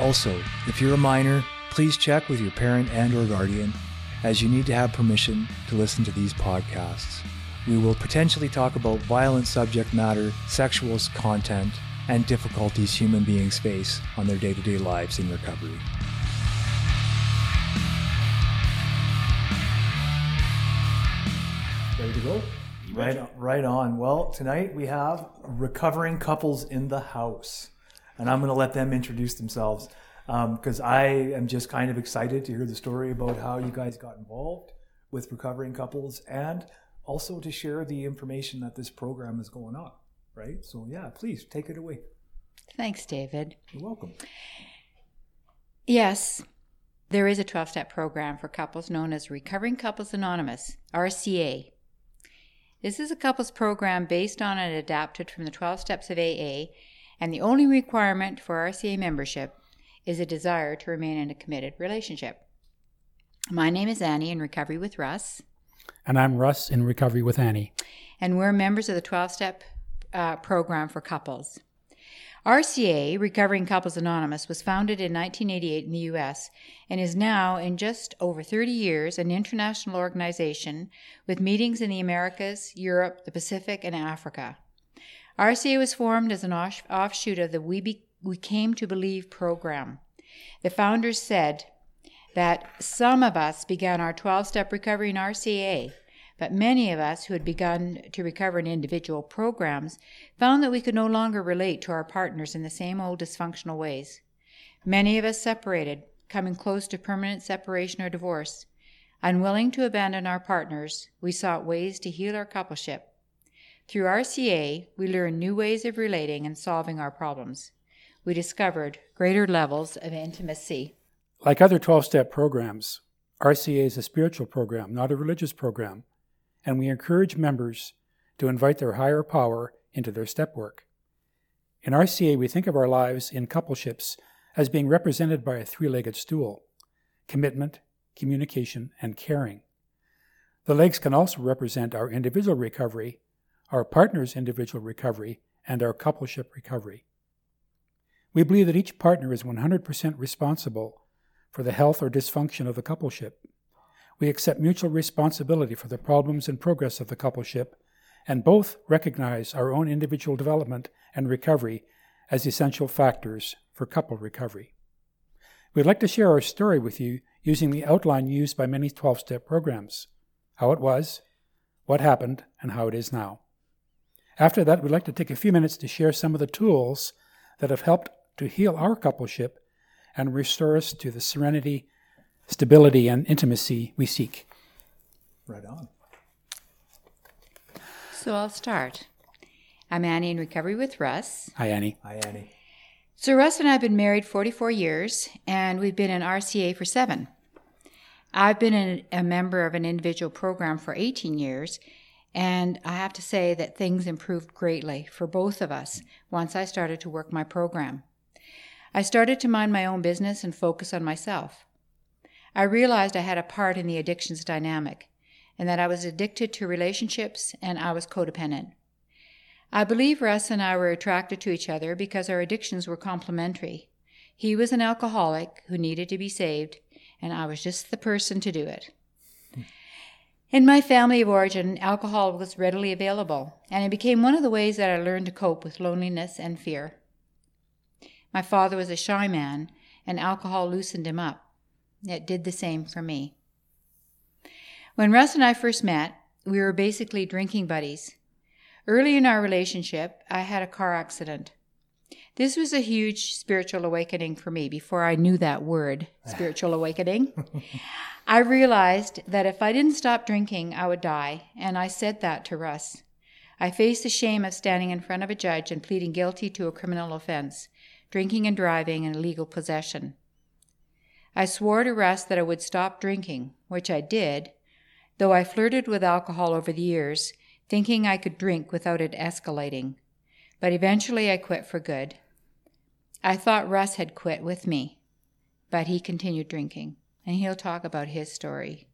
Also, if you're a minor, please check with your parent and or guardian as you need to have permission to listen to these podcasts. We will potentially talk about violent subject matter, sexual content, and difficulties human beings face on their day-to-day lives in recovery. Ready to go? Right, right on. Well, tonight we have recovering couples in the house, and I'm going to let them introduce themselves um, because I am just kind of excited to hear the story about how you guys got involved with recovering couples and also to share the information that this program is going on. Right. So yeah, please take it away. Thanks, David. You're welcome. Yes, there is a 12 step program for couples known as Recovering Couples Anonymous, RCA. This is a couples program based on and adapted from the 12 steps of AA, and the only requirement for RCA membership is a desire to remain in a committed relationship. My name is Annie in Recovery with Russ. And I'm Russ in Recovery with Annie. And we're members of the 12 step uh, program for couples. RCA, Recovering Couples Anonymous, was founded in 1988 in the US and is now, in just over 30 years, an international organization with meetings in the Americas, Europe, the Pacific, and Africa. RCA was formed as an offshoot of the We, Be- we Came to Believe program. The founders said that some of us began our 12 step recovery in RCA but many of us who had begun to recover in individual programs found that we could no longer relate to our partners in the same old dysfunctional ways. Many of us separated, coming close to permanent separation or divorce. Unwilling to abandon our partners, we sought ways to heal our coupleship. Through RCA, we learned new ways of relating and solving our problems. We discovered greater levels of intimacy. Like other 12 step programs, RCA is a spiritual program, not a religious program and we encourage members to invite their higher power into their step work. In RCA, we think of our lives in coupleships as being represented by a three legged stool commitment, communication, and caring. The legs can also represent our individual recovery, our partner's individual recovery, and our coupleship recovery. We believe that each partner is 100% responsible for the health or dysfunction of the coupleship. We accept mutual responsibility for the problems and progress of the coupleship, and both recognize our own individual development and recovery as essential factors for couple recovery. We'd like to share our story with you using the outline used by many 12 step programs how it was, what happened, and how it is now. After that, we'd like to take a few minutes to share some of the tools that have helped to heal our coupleship and restore us to the serenity stability and intimacy we seek. Right on. So I'll start. I'm Annie in recovery with Russ. Hi, Annie. Hi, Annie. So Russ and I have been married 44 years, and we've been in RCA for seven. I've been a member of an individual program for 18 years, and I have to say that things improved greatly for both of us once I started to work my program. I started to mind my own business and focus on myself. I realized I had a part in the addictions dynamic and that I was addicted to relationships and I was codependent. I believe Russ and I were attracted to each other because our addictions were complementary. He was an alcoholic who needed to be saved, and I was just the person to do it. In my family of origin, alcohol was readily available, and it became one of the ways that I learned to cope with loneliness and fear. My father was a shy man, and alcohol loosened him up. It did the same for me. When Russ and I first met, we were basically drinking buddies. Early in our relationship, I had a car accident. This was a huge spiritual awakening for me before I knew that word, spiritual awakening. I realized that if I didn't stop drinking, I would die, and I said that to Russ. I faced the shame of standing in front of a judge and pleading guilty to a criminal offense drinking and driving and illegal possession. I swore to Russ that I would stop drinking, which I did, though I flirted with alcohol over the years, thinking I could drink without it escalating. But eventually I quit for good. I thought Russ had quit with me, but he continued drinking, and he'll talk about his story.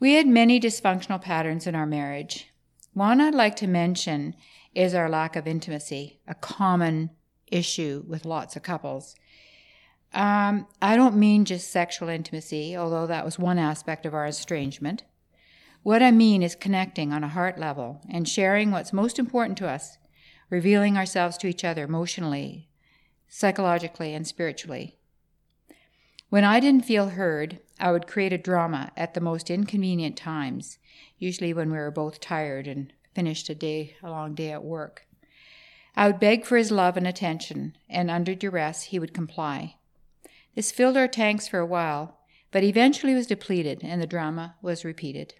We had many dysfunctional patterns in our marriage. One I'd like to mention is our lack of intimacy, a common issue with lots of couples. Um, I don't mean just sexual intimacy, although that was one aspect of our estrangement. What I mean is connecting on a heart level and sharing what's most important to us, revealing ourselves to each other emotionally, psychologically, and spiritually. When I didn't feel heard, I would create a drama at the most inconvenient times, usually when we were both tired and finished a day, a long day at work. I would beg for his love and attention, and under duress he would comply. This filled our tanks for a while, but eventually was depleted and the drama was repeated.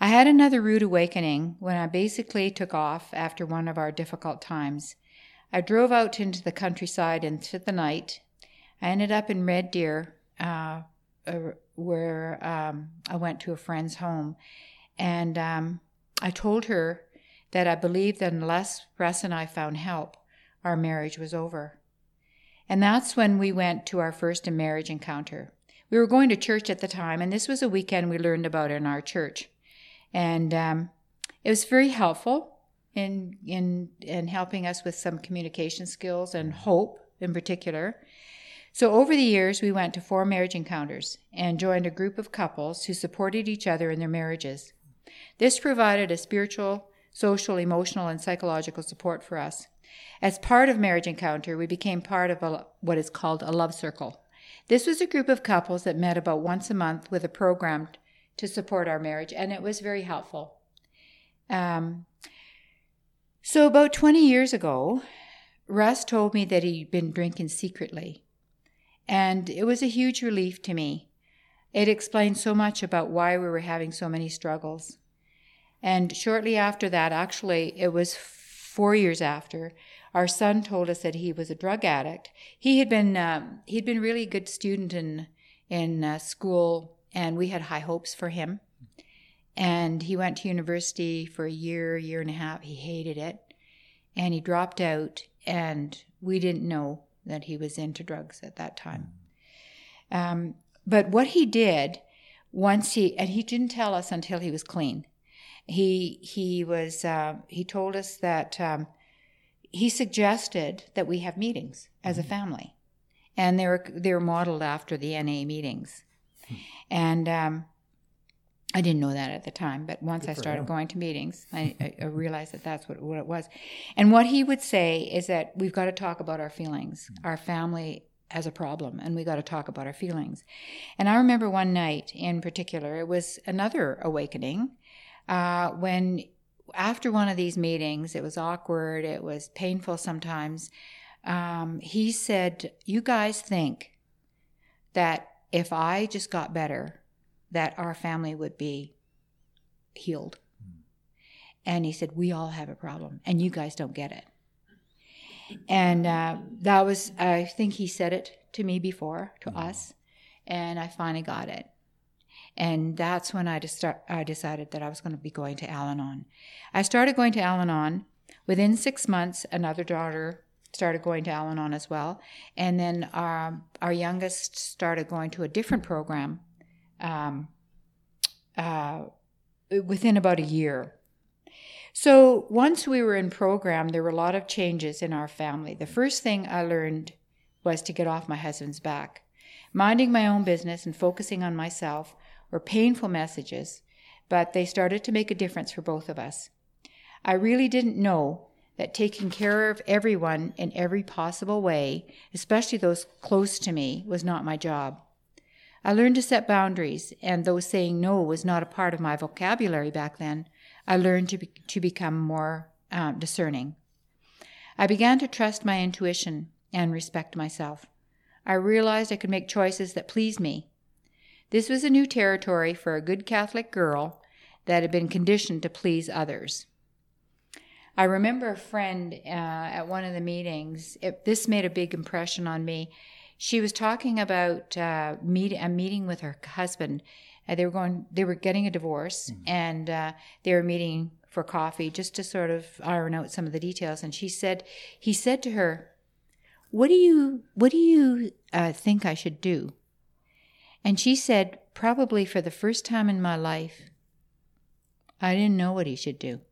I had another rude awakening when I basically took off after one of our difficult times. I drove out into the countryside into the night. I ended up in Red Deer, uh, uh, where um, I went to a friend's home, and um, I told her that I believed that unless Russ and I found help, our marriage was over. And that's when we went to our first marriage encounter. We were going to church at the time, and this was a weekend we learned about in our church. And um, it was very helpful in, in, in helping us with some communication skills and hope in particular. So, over the years, we went to four marriage encounters and joined a group of couples who supported each other in their marriages. This provided a spiritual social, emotional, and psychological support for us. As part of Marriage Encounter, we became part of a, what is called a love circle. This was a group of couples that met about once a month with a program to support our marriage, and it was very helpful. Um, so, about 20 years ago, Russ told me that he'd been drinking secretly, and it was a huge relief to me. It explained so much about why we were having so many struggles. And shortly after that, actually, it was four years after, our son told us that he was a drug addict. He had been um, he'd been really a good student in in uh, school, and we had high hopes for him. And he went to university for a year, year and a half. He hated it, and he dropped out. And we didn't know that he was into drugs at that time. Um, but what he did once he and he didn't tell us until he was clean he he was uh, he told us that um, he suggested that we have meetings as a mm-hmm. family, and they were they were modeled after the NA meetings. And um, I didn't know that at the time, but once Good I started going to meetings, I, I, realized that that's what, what it was. And what he would say is that we've got to talk about our feelings. Mm-hmm. Our family has a problem, and we got to talk about our feelings. And I remember one night in particular, it was another awakening uh, when after one of these meetings, it was awkward, it was painful sometimes. Um, he said, You guys think that if I just got better, that our family would be healed. And he said, We all have a problem, and you guys don't get it. And uh, that was, I think he said it to me before, to mm-hmm. us, and I finally got it. And that's when I, start, I decided that I was going to be going to Al Anon. I started going to Al Anon. Within six months, another daughter started going to Al Anon as well. And then our, um, our youngest started going to a different program um, uh, within about a year. So once we were in program, there were a lot of changes in our family. The first thing I learned was to get off my husband's back. Minding my own business and focusing on myself were painful messages, but they started to make a difference for both of us. I really didn't know that taking care of everyone in every possible way, especially those close to me, was not my job. I learned to set boundaries, and though saying no was not a part of my vocabulary back then, I learned to, be, to become more um, discerning. I began to trust my intuition and respect myself. I realized I could make choices that pleased me. This was a new territory for a good Catholic girl that had been conditioned to please others. I remember a friend uh, at one of the meetings, it, this made a big impression on me. She was talking about uh, meet, a meeting with her husband. Uh, they were going, they were getting a divorce, mm-hmm. and uh, they were meeting for coffee just to sort of iron out some of the details. And she said, he said to her, "What do you, what do you uh, think I should do?" And she said, "Probably for the first time in my life, I didn't know what he should do."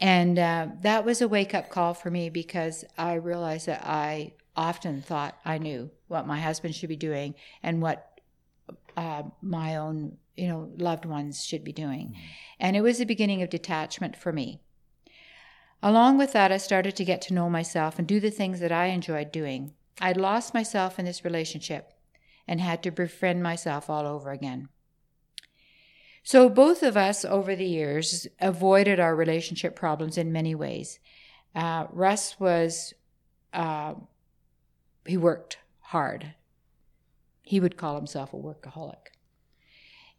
And uh, that was a wake up call for me because I realized that I often thought I knew what my husband should be doing and what uh, my own you know loved ones should be doing. Mm-hmm. and it was the beginning of detachment for me. Along with that i started to get to know myself and do the things that i enjoyed doing. I'd lost myself in this relationship and had to befriend myself all over again so both of us over the years avoided our relationship problems in many ways uh, russ was uh, he worked hard. He would call himself a workaholic.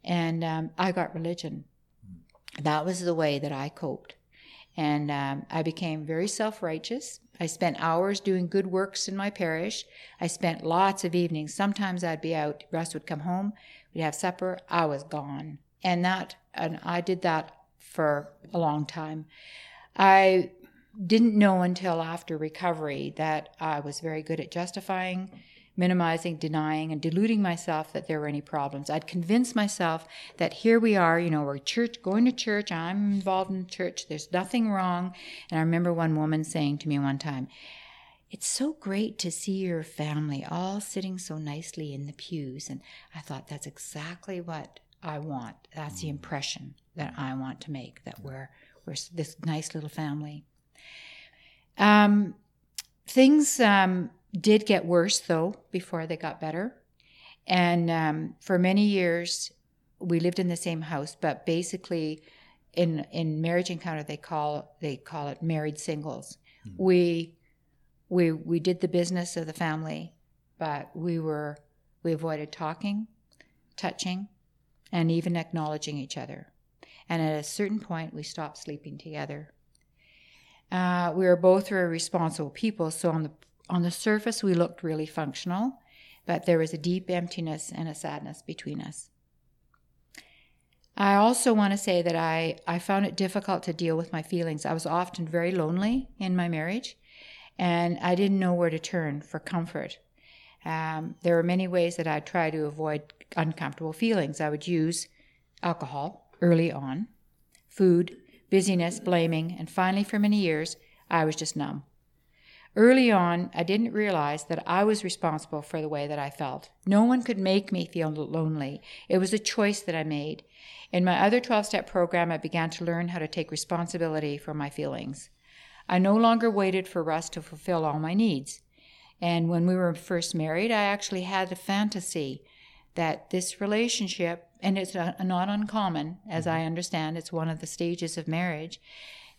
And um, I got religion. That was the way that I coped. And um, I became very self righteous. I spent hours doing good works in my parish. I spent lots of evenings. Sometimes I'd be out. Russ would come home. We'd have supper. I was gone. And that, and I did that for a long time. I didn't know until after recovery that I was very good at justifying, minimizing, denying, and deluding myself that there were any problems. I'd convince myself that here we are, you know, we're church, going to church, I'm involved in church, there's nothing wrong. And I remember one woman saying to me one time, it's so great to see your family all sitting so nicely in the pews. And I thought that's exactly what I want. That's the impression that I want to make that we're, we're this nice little family. Um, things um, did get worse though before they got better, and um, for many years we lived in the same house, but basically in in marriage encounter they call they call it married singles. Mm-hmm. We we we did the business of the family, but we were we avoided talking, touching, and even acknowledging each other. And at a certain point, we stopped sleeping together. Uh, we were both very responsible people, so on the on the surface we looked really functional, but there was a deep emptiness and a sadness between us. I also want to say that I, I found it difficult to deal with my feelings. I was often very lonely in my marriage, and I didn't know where to turn for comfort. Um, there were many ways that I tried to avoid uncomfortable feelings. I would use alcohol early on, food, busyness, blaming, and finally, for many years, I was just numb. Early on, I didn't realize that I was responsible for the way that I felt. No one could make me feel lonely. It was a choice that I made. In my other 12 step program, I began to learn how to take responsibility for my feelings. I no longer waited for Russ to fulfill all my needs. And when we were first married, I actually had a fantasy that this relationship and it's not uncommon, as I mm-hmm. understand, it's one of the stages of marriage,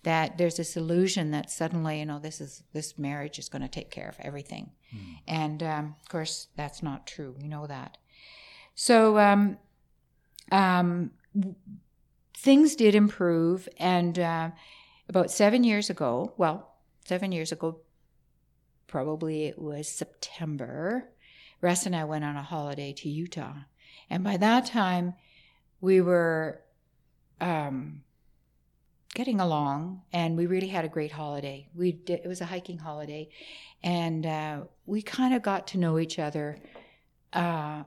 that there's this illusion that suddenly, you know, this is this marriage is going to take care of everything, mm. and um, of course that's not true. We know that. So um, um, things did improve, and uh, about seven years ago, well, seven years ago, probably it was September. Russ and I went on a holiday to Utah and by that time, we were um, getting along, and we really had a great holiday. We did, it was a hiking holiday, and uh, we kind of got to know each other. Uh,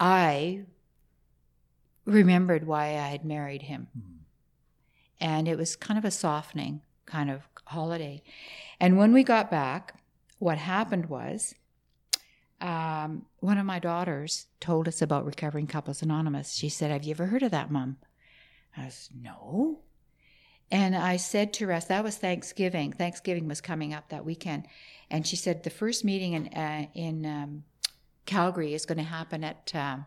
I remembered why I had married him, mm-hmm. and it was kind of a softening kind of holiday. And when we got back, what happened was um, one of my daughters told us about Recovering Couples Anonymous. She said, Have you ever heard of that, Mom? I was, No. And I said to Russ, that was Thanksgiving. Thanksgiving was coming up that weekend. And she said, The first meeting in, uh, in um, Calgary is going to happen at um,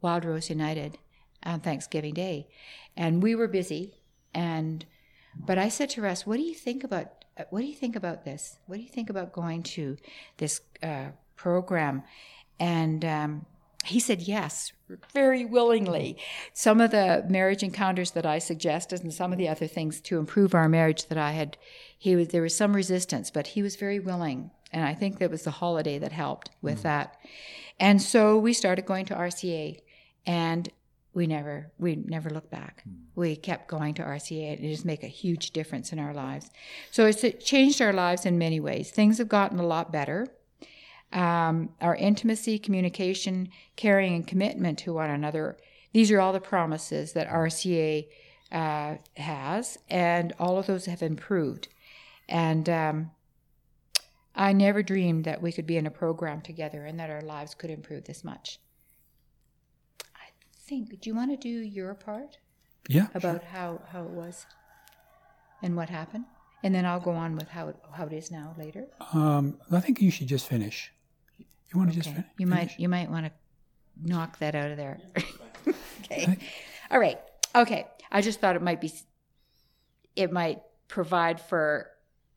Wild Rose United on Thanksgiving Day, and we were busy. And but I said to Russ, "What do you think about what do you think about this? What do you think about going to this uh, program?" And um, he said yes, very willingly. Some of the marriage encounters that I suggested, and some of the other things to improve our marriage that I had, he was there was some resistance, but he was very willing, and I think that was the holiday that helped with mm. that. And so we started going to RCA, and we never we never looked back. Mm. We kept going to RCA, and it just make a huge difference in our lives. So it's it changed our lives in many ways. Things have gotten a lot better um, our intimacy, communication, caring, and commitment to one another. These are all the promises that RCA uh, has, and all of those have improved. And um, I never dreamed that we could be in a program together and that our lives could improve this much. I think. Do you want to do your part? Yeah. About sure. how how it was and what happened, and then I'll go on with how it, how it is now later. Um, I think you should just finish. You want to okay. just finish? You might you might want to knock that out of there. okay. All right. Okay. I just thought it might be it might provide for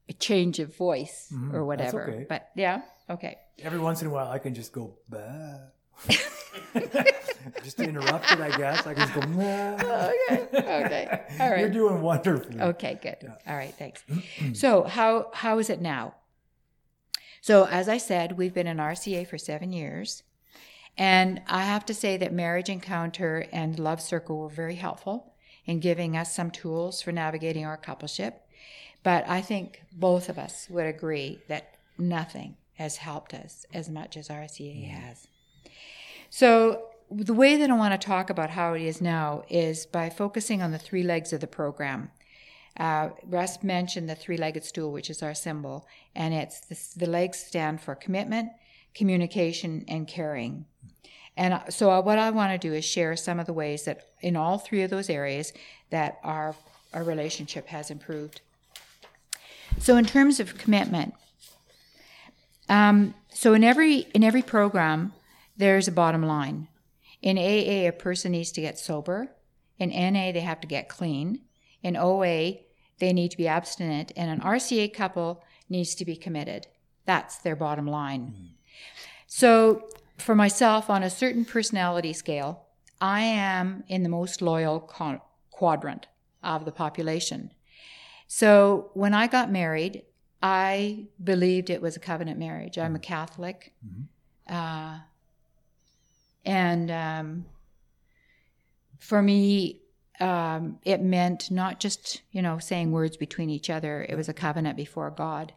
a change of voice mm-hmm. or whatever. Okay. But yeah, okay. Every once in a while I can just go bah. just to interrupt it, I guess. I can just go, bah. okay. Okay. All right. You're doing wonderfully. Okay, good. Yeah. All right, thanks. so how how is it now? So, as I said, we've been in RCA for seven years. And I have to say that Marriage Encounter and Love Circle were very helpful in giving us some tools for navigating our coupleship. But I think both of us would agree that nothing has helped us as much as RCA mm. has. So, the way that I want to talk about how it is now is by focusing on the three legs of the program uh, Russ mentioned the three legged stool, which is our symbol, and it's the, legs stand for commitment, communication, and caring. And uh, so, uh, what I want to do is share some of the ways that in all three of those areas that our, our relationship has improved. So, in terms of commitment, um, so in every in every program, there's a bottom line. In AA, a person needs to get sober. In NA, they have to get clean. In OA, they need to be abstinent, and an RCA couple needs to be committed. That's their bottom line. Mm. So, for myself, on a certain personality scale, I am in the most loyal con- quadrant of the population. So, when I got married, I believed it was a covenant marriage. I'm a mm. Catholic. Mm-hmm. Uh, and um, for me, um, it meant not just you know saying words between each other it was a covenant before god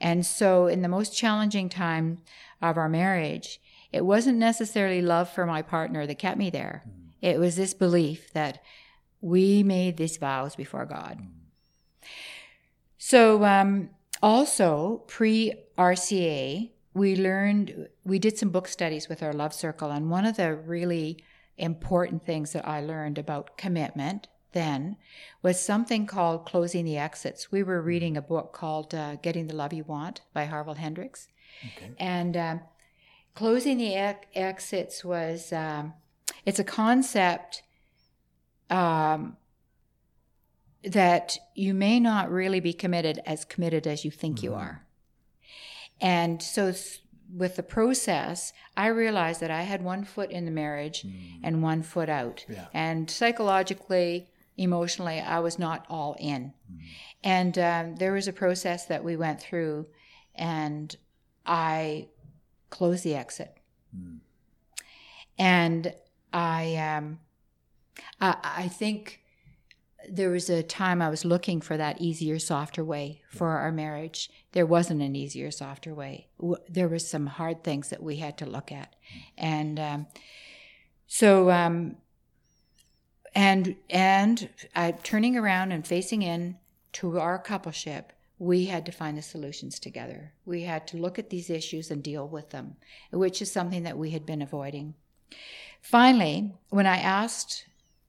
and so in the most challenging time of our marriage it wasn't necessarily love for my partner that kept me there mm. it was this belief that we made these vows before god mm. so um, also pre rca we learned we did some book studies with our love circle and one of the really important things that I learned about commitment then was something called Closing the Exits. We were reading a book called uh, Getting the Love You Want by Harville Hendrix. Okay. And um, Closing the ex- Exits was, um, it's a concept um, that you may not really be committed as committed as you think mm-hmm. you are. And so with the process, I realized that I had one foot in the marriage mm. and one foot out. Yeah. And psychologically, emotionally, I was not all in. Mm. And um, there was a process that we went through, and I closed the exit. Mm. And I, um, I, I think there was a time I was looking for that easier, softer way for our marriage. There wasn't an easier, softer way. There was some hard things that we had to look at, and um, so um, and and uh, turning around and facing in to our coupleship, we had to find the solutions together. We had to look at these issues and deal with them, which is something that we had been avoiding. Finally, when I asked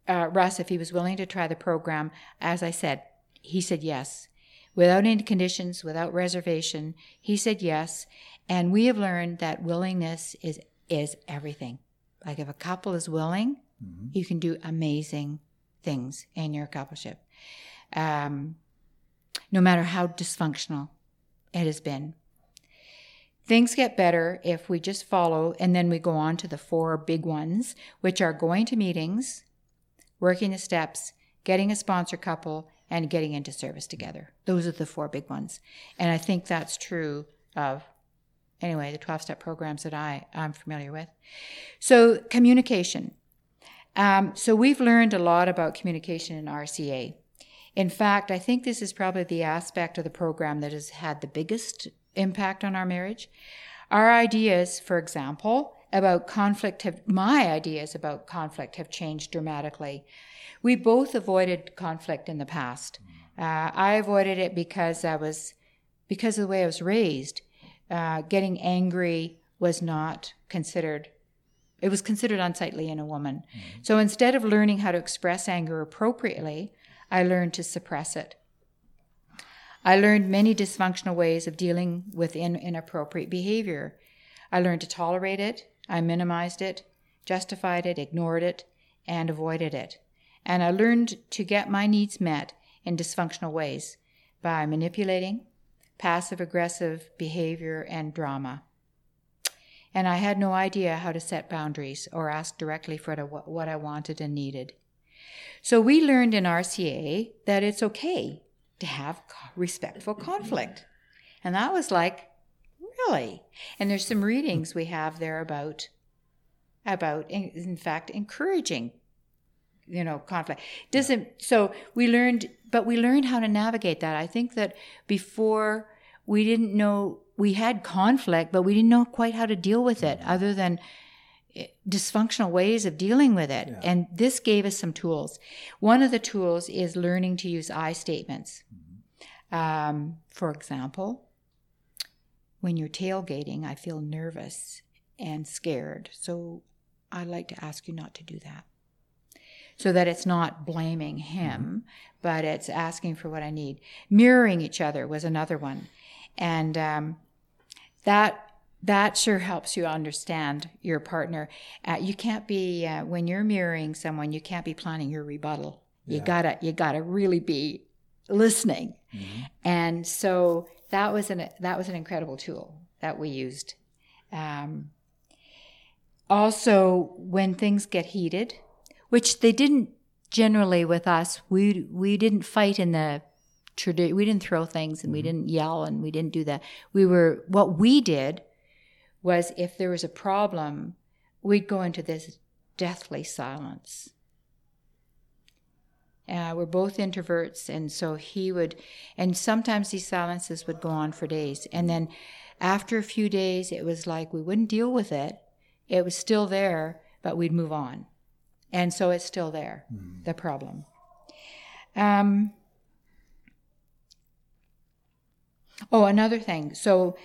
uh, Russ if he was willing to try the program. As I said, he said yes. Without any conditions, without reservation, he said yes. And we have learned that willingness is is everything. Like if a couple is willing, you can do amazing things in your coupleship. Um, no matter how dysfunctional it has been. Things get better if we just follow, and then we go on to the four big ones, which are going to meetings, working the steps, getting a sponsor couple, and getting into service together. Those are the four big ones. And I think that's true of, anyway, the 12 step programs that I, I'm familiar with. So, communication. Um, so, we've learned a lot about communication in RCA. In fact, I think this is probably the aspect of the program that has had the biggest impact on our marriage. Our ideas, for example, about conflict have, my ideas about conflict have changed dramatically. We both avoided conflict in the past. Uh, I avoided it because I was, because of the way I was raised. Uh, getting angry was not considered it was considered unsightly in a woman. So instead of learning how to express anger appropriately, I learned to suppress it. I learned many dysfunctional ways of dealing with in, inappropriate behavior. I learned to tolerate it, I minimized it, justified it, ignored it, and avoided it. And I learned to get my needs met in dysfunctional ways by manipulating, passive aggressive behavior, and drama. And I had no idea how to set boundaries or ask directly for what I wanted and needed. So we learned in RCA that it's okay to have respectful conflict. And that was like, really? And there's some readings we have there about about in fact encouraging you know conflict. Doesn't so we learned but we learned how to navigate that. I think that before we didn't know we had conflict but we didn't know quite how to deal with it other than eh, dysfunctional ways of dealing with it. Yeah. and this gave us some tools. One of the tools is learning to use i statements. Um, for example when you're tailgating i feel nervous and scared so i'd like to ask you not to do that so that it's not blaming him, but it's asking for what I need. Mirroring each other was another one, and um, that that sure helps you understand your partner. Uh, you can't be uh, when you're mirroring someone, you can't be planning your rebuttal. You Yeah. gotta you gotta really be listening, and so that was an that was an incredible tool that we used. Um, also, when things get heated, which they didn't generally with us, we we didn't fight in the tradi- we didn't throw things and we didn't yell and we didn't do that. We were what we did was if there was a problem, we'd go into this deathly silence. Uh, we're both introverts, and so he would, and sometimes these silences would go on for days. And then after a few days, it was like we wouldn't deal with it. It was still there, but we'd move on. And so it's still there, the problem. Um, oh, another thing. So,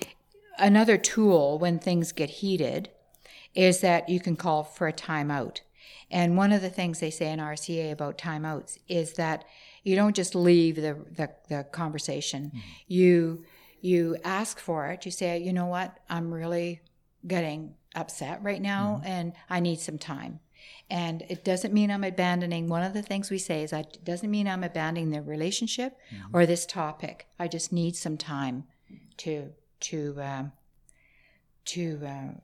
another tool when things get heated is that you can call for a timeout. And one of the things they say in RCA about timeouts is that you don't just leave the, the, the conversation. You you ask for it. You say, you know what, I'm really getting upset right now and I need some time. And it doesn't mean I'm abandoning. One of the things we say is, it doesn't mean I'm abandoning the relationship or this topic. I just need some time to to um, to uh,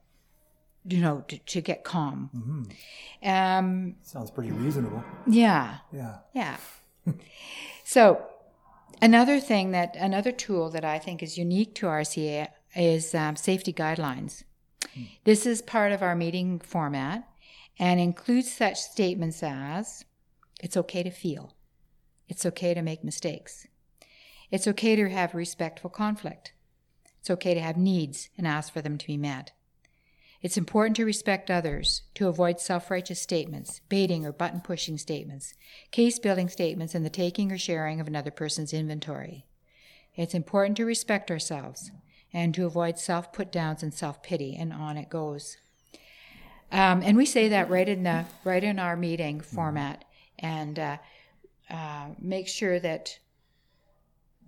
you know to, to get calm. Um, Sounds pretty reasonable. yeah, Yeah. yeah. so, another thing that another tool that I think is unique to RCA is um, safety guidelines. This is part of our meeting format and includes such statements as it's okay to feel, it's okay to make mistakes, it's okay to have respectful conflict, it's okay to have needs and ask for them to be met. It's important to respect others, to avoid self righteous statements, baiting or button pushing statements, case building statements, and the taking or sharing of another person's inventory. It's important to respect ourselves and to avoid self put downs and self pity, and on it goes. Um, and we say that right in the right in our meeting format, and uh, uh, make sure that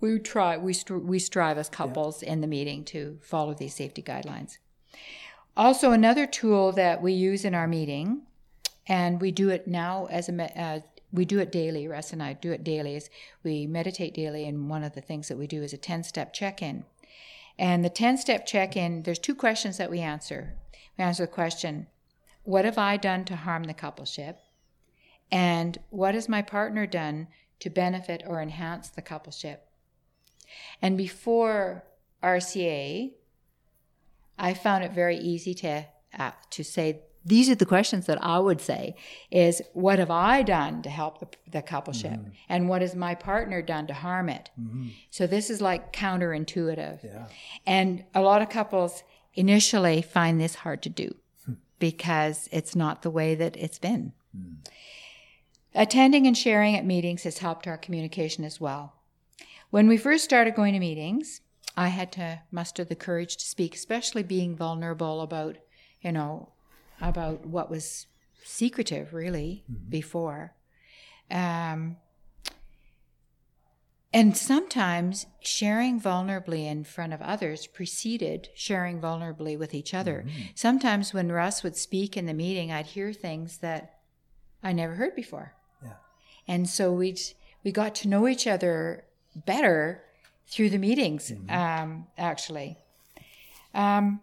we try we str- we strive as couples in the meeting to follow these safety guidelines. Also, another tool that we use in our meeting, and we do it now as a uh, we do it daily. Russ and I do it daily. Is we meditate daily, and one of the things that we do is a ten step check in. And the ten step check in, there's two questions that we answer. We answer the question, "What have I done to harm the coupleship?" and "What has my partner done to benefit or enhance the coupleship?" And before RCA, I found it very easy to uh, to say these are the questions that I would say is what have I done to help the, the coupleship? Mm-hmm. and what has my partner done to harm it? So this is like counterintuitive. Yeah. and a lot of couples initially find this hard to do because it's not the way that it's been. Attending and sharing at meetings has helped our communication as well. When we first started going to meetings I had to muster the courage to speak, especially being vulnerable about, you know, about what was secretive really before. Um, and sometimes sharing vulnerably in front of others preceded sharing vulnerably with each other. Sometimes when Russ would speak in the meeting, I'd hear things that I never heard before. Yeah. And so we we got to know each other better through the meetings, um, actually. Um,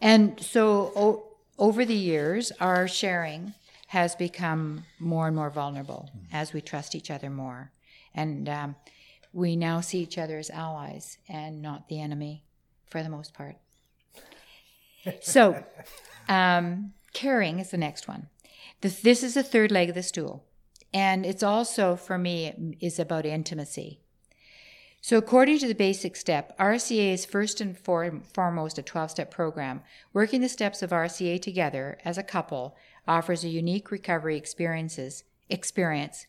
and so o- over the years, our sharing has become more and more vulnerable as we trust each other more. And um, we now see each other as allies and not the enemy for the most part. So, um, caring is the next one. This, this is the third leg of the stool. And it's also, for me, is about intimacy. So, according to the basic step, RCA is first and for- foremost a 12 step program. Working the steps of RCA together as a couple offers a unique recovery experiences experience.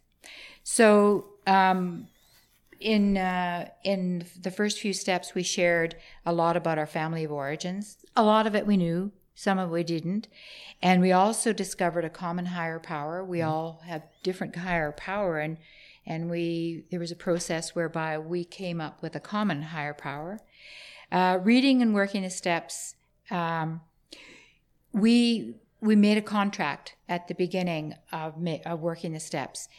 So, um, in uh, in the first few steps, we shared a lot about our family of origins. A lot of it we knew, some of we didn't, and we also discovered a common higher power. We all have different higher power, and and we there was a process whereby we came up with a common higher power. Uh, reading and working the steps, um, we we made a contract at the beginning of, ma- of working the steps.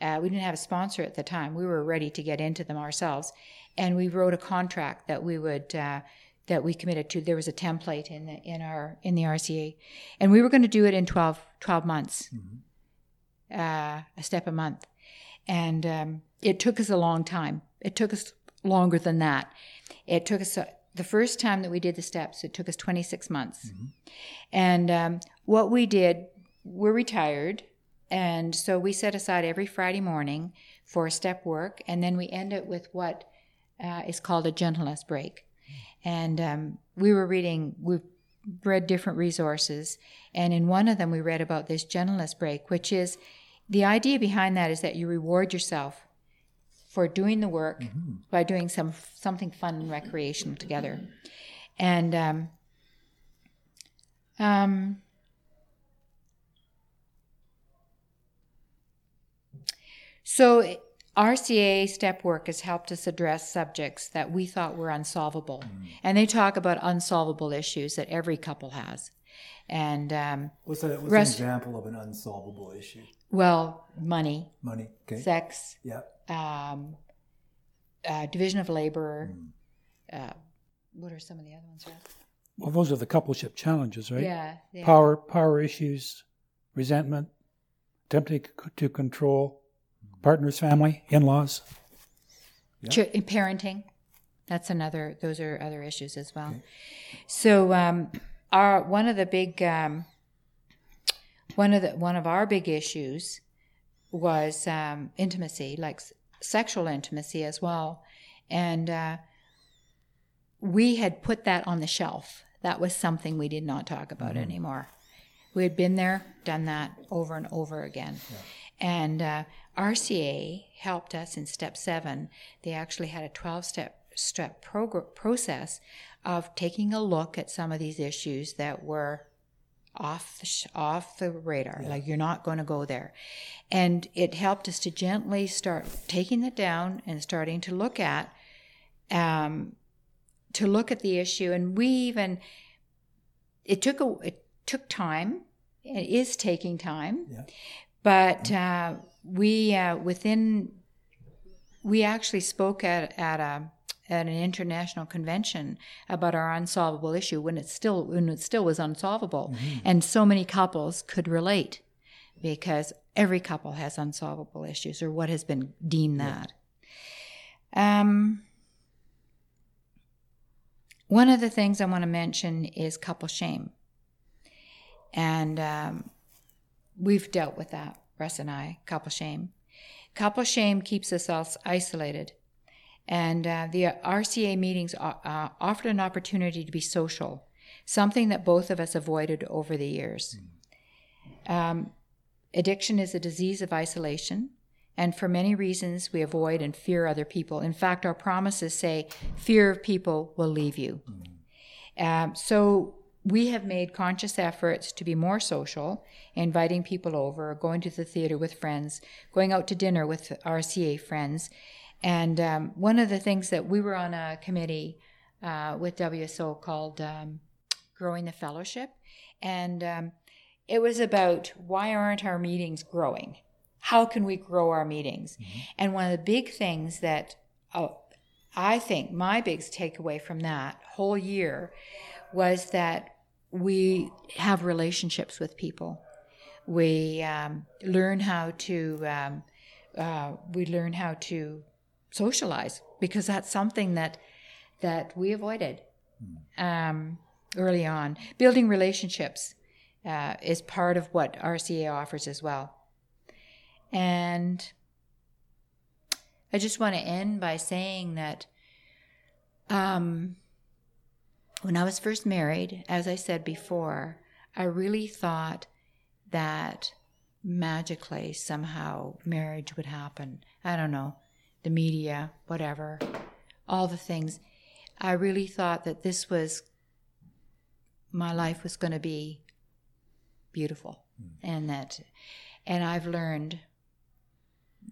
Uh, we didn't have a sponsor at the time. We were ready to get into them ourselves, and we wrote a contract that we would uh, that we committed to. There was a template in the, in our in the RCA, and we were going to do it in 12, 12 months, uh, a step a month, and um, it took us a long time. It took us longer than that. It took us. uh the first time that we did the steps, it took us 26 months. And um, what we did, we're retired. And so we set aside every Friday morning for step work. And then we end it with what uh, is called a gentleness break. And um, we were reading, we read different resources. And in one of them, we read about this gentleness break, which is the idea behind that is that you reward yourself for doing the work by doing some something fun and recreational together. And um, um, so RCA step work has helped us address subjects that we thought were unsolvable, and they talk about unsolvable issues that every couple has. And um, What's, a, what's Rest- an example of an unsolvable issue? well, money, Money. Okay. sex, Yeah. um, uh, division of labor. Uh, what are some of the other ones? Russ? Well, those are the coupleship challenges, right? Yeah, yeah. Power, power issues, resentment, attempting to control partner's family, in-laws. Ch- parenting. That's another. Those are other issues as well. So, um, our one of the big um, one of the one of our big issues was um, intimacy, like s- sexual intimacy as well, and uh, we had put that on the shelf. That was something we did not talk about anymore. We had been there, done that over and over again. And uh, RCA helped us in step seven. They actually had a 12 step step progr- process of taking a look at some of these issues that were off the sh- off the radar like you're not going to go there and it helped us to gently start taking it down and starting to look at um, to look at the issue, and we even it took a it took time. It is taking time, Yeah. But uh, we uh, within we actually spoke at at a at an international convention about our unsolvable issue when it still when it still was unsolvable, and so many couples could relate because every couple has unsolvable issues or what has been deemed that. Um, one of the things I want to mention is couple shame. And um, we've dealt with that, Russ and I, couple shame. Couple shame keeps us all isolated. And uh, the RCA meetings uh, offered an opportunity to be social, something that both of us avoided over the years. Um, addiction is a disease of isolation, and for many reasons, we avoid and fear other people. In fact, our promises say, fear of people will leave you. Um, so we have made conscious efforts to be more social, inviting people over, going to the theater with friends, going out to dinner with RCA friends. And um, one of the things that we were on a committee uh, with WSO called um, Growing the Fellowship. And um, it was about why aren't our meetings growing? How can we grow our meetings? And one of the big things that oh, I think my biggest takeaway from that whole year was that we have relationships with people. We um, learn how to um, uh, we learn how to socialize because that's something that that we avoided um, early on. Building relationships uh, is part of what RCA offers as well. And I just want to end by saying that um, when I was first married, as I said before, I really thought that magically somehow marriage would happen. I don't know, the media, whatever, all the things. I really thought that this was my life was going to be beautiful and that and I've learned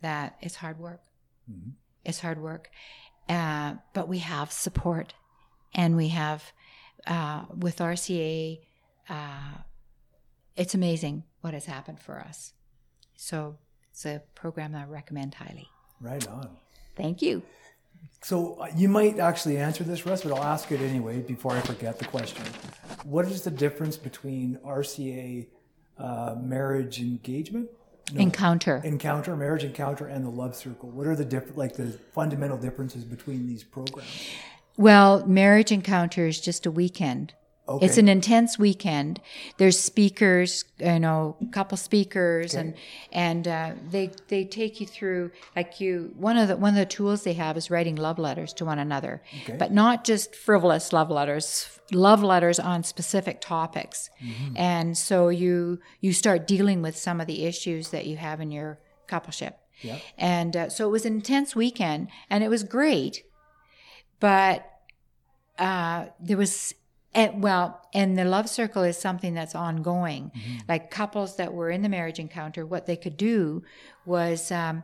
that it's hard work. It's hard work. Uh, but we have support and we have uh, with RCA uh, it's amazing what has happened for us. So it's a program that I recommend highly. Right on. Thank you. So uh, you might actually answer this, Russ, but I'll ask it anyway before I forget the question. What is the difference between RCA uh, marriage engagement? No, Encounter. encounter, marriage encounter, and the love circle. What are the different, like the fundamental differences between these programs? Well, marriage encounter is just a weekend. Okay. It's an intense weekend. There's speakers, you know, couple speakers, and and uh, they they take you through like you. One of the one of the tools they have is writing love letters to one another, Okay. but not just frivolous love letters. Love letters on specific topics, and so you you start dealing with some of the issues that you have in your coupleship. Yeah. And uh, so it was an intense weekend, and it was great but uh, there was and, well and the love circle is something that's ongoing. Like couples that were in the marriage encounter what they could do was um,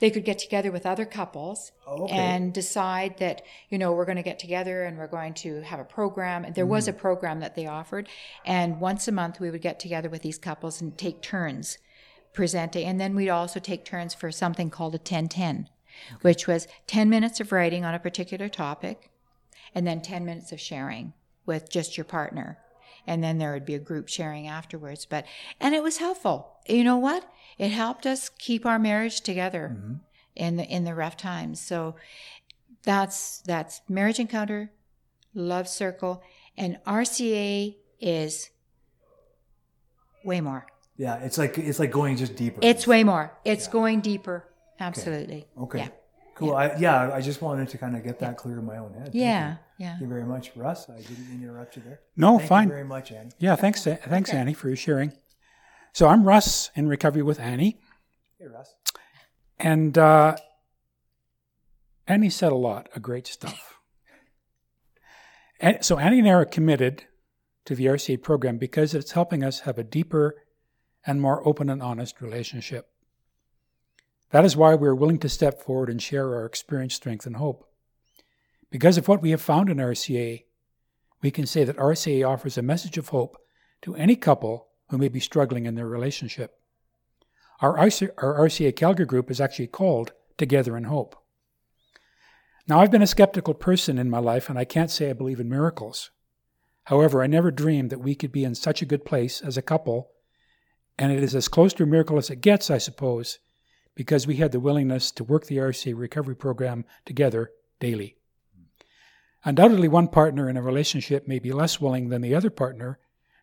they could get together with other couples Oh, okay. and decide that you know we're going to get together and we're going to have a program. There was a program that they offered. And once a month we would get together with these couples and take turns presenting. And then we'd also take turns for something called a 1010 which was 10 minutes of writing on a particular topic and then 10 minutes of sharing with just your partner. And then there would be a group sharing afterwards. But and it was helpful. You know what? It helped us keep our marriage together mm-hmm. in the in the rough times. So that's that's marriage encounter love circle and rca is way more. Yeah, it's like it's like going just deeper. it's way more. It's going deeper. Absolutely. Okay. yeah Cool. I, yeah, I just wanted to kind of get that clear in my own head. Thank yeah you. yeah Thank you very much, Russ. I didn't interrupt you there. No, fine. Thank fine. you very much, Annie. Yeah, thanks, thanks, Annie, for your sharing. So I'm Russ in recovery with Annie, Hey, Russ. and uh, Annie said a lot of great stuff. And so Annie and I are committed to the RCA program because it's helping us have a deeper and more open and honest relationship. That is why we're willing to step forward and share our experience, strength, and hope. Because of what we have found in RCA, we can say that RCA offers a message of hope to any couple who may be struggling in their relationship. Our, our RCA Calgary group is actually called Together in Hope. Now, I've been a skeptical person in my life, and I can't say I believe in miracles. However, I never dreamed that we could be in such a good place as a couple, and it is as close to a miracle as it gets, I suppose, because we had the willingness to work the RCA recovery program together daily. Undoubtedly, one partner in a relationship may be less willing than the other partner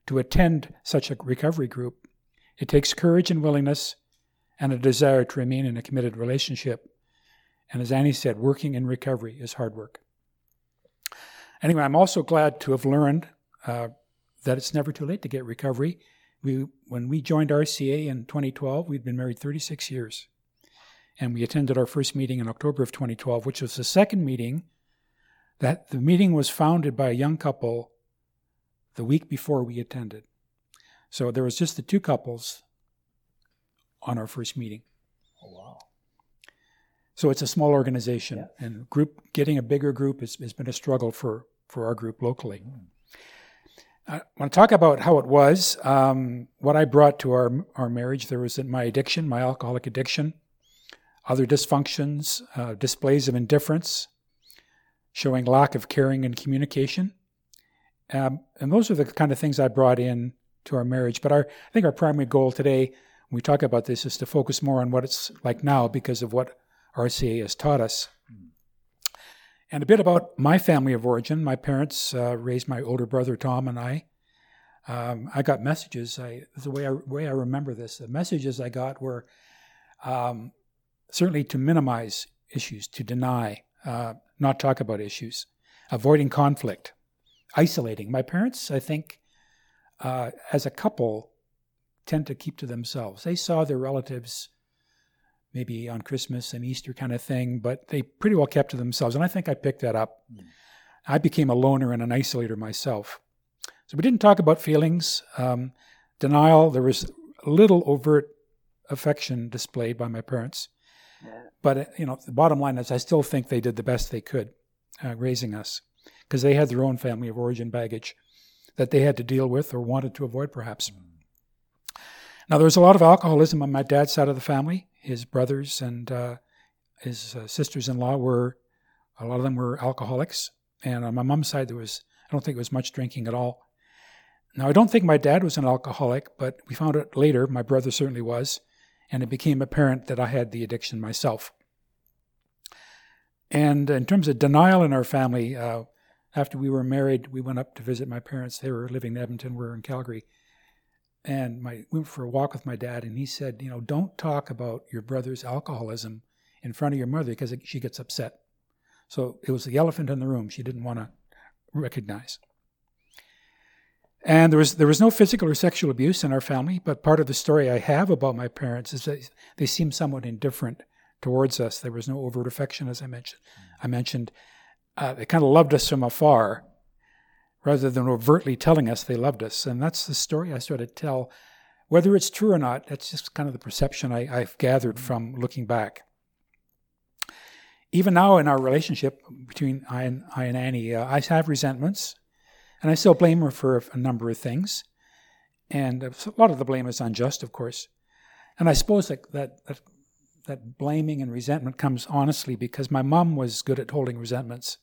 to attend such a recovery group. It takes courage and willingness and a desire to remain in a committed relationship. And as Annie said, working in recovery is hard work. Anyway, I'm also glad to have learned uh, that it's never too late to get recovery. We, when we joined RCA in 2012, we'd been married 36 years. And we attended our first meeting in October of 2012, which was the second meeting that the meeting was founded by a young couple the week before we attended. So there was just the two couples on our first meeting. Oh, wow. So it's a small organization, Yeah. and group getting a bigger group has, has been a struggle for, for our group locally. I want to talk about how it was. Um, what I brought to our our marriage, there was my addiction, my alcoholic addiction, other dysfunctions, uh, displays of indifference, showing lack of caring and communication, um, and those are the kind of things I brought in to our marriage. But our, I think our primary goal today, when we talk about this, is to focus more on what it's like now because of what RCA has taught us. And a bit about my family of origin. My parents uh, raised my older brother Tom and I. Um, I got messages. I, the way I, way I remember this, the messages I got were um, certainly to minimize issues, to deny, uh, not talk about issues, avoiding conflict, isolating. My parents, I think, uh, as a couple, tend to keep to themselves. They saw their relatives maybe on Christmas and Easter kind of thing, but they pretty well kept to themselves. And I think I picked that up. I became a loner and an isolator myself. So we didn't talk about feelings, um, denial. There was little overt affection displayed by my parents. But you know, the bottom line is, I still think they did the best they could, uh, raising us, because they had their own family of origin baggage that they had to deal with or wanted to avoid, perhaps. Now, there was a lot of alcoholism on my dad's side of the family. His brothers and uh, his uh, sisters-in-law were, a lot of them were alcoholics, and on my mom's side, there was, I don't think there was much drinking at all. Now, I don't think my dad was an alcoholic, but we found out later, my brother certainly was, and it became apparent that I had the addiction myself. And in terms of denial in our family, uh, after we were married, we went up to visit my parents. They were living in Edmonton, we were in Calgary. And my, we went for a walk with my dad, and he said, You know, don't talk about your brother's alcoholism in front of your mother because she gets upset. So it was the elephant in the room she didn't want to recognize. And there was there was no physical or sexual abuse in our family, but part of the story I have about my parents is that they seemed somewhat indifferent towards us. There was no overt affection, as I mentioned. I mentioned uh, they kind of loved us from afar, rather than overtly telling us they loved us. And that's the story I sort of tell. Whether it's true or not, that's just kind of the perception I, I've gathered from looking back. Even now in our relationship between I and, I and Annie, uh, I have resentments, and I still blame her for a number of things. And a lot of the blame is unjust, of course. And I suppose that, that, that, that blaming and resentment comes honestly because my mom was good at holding resentments.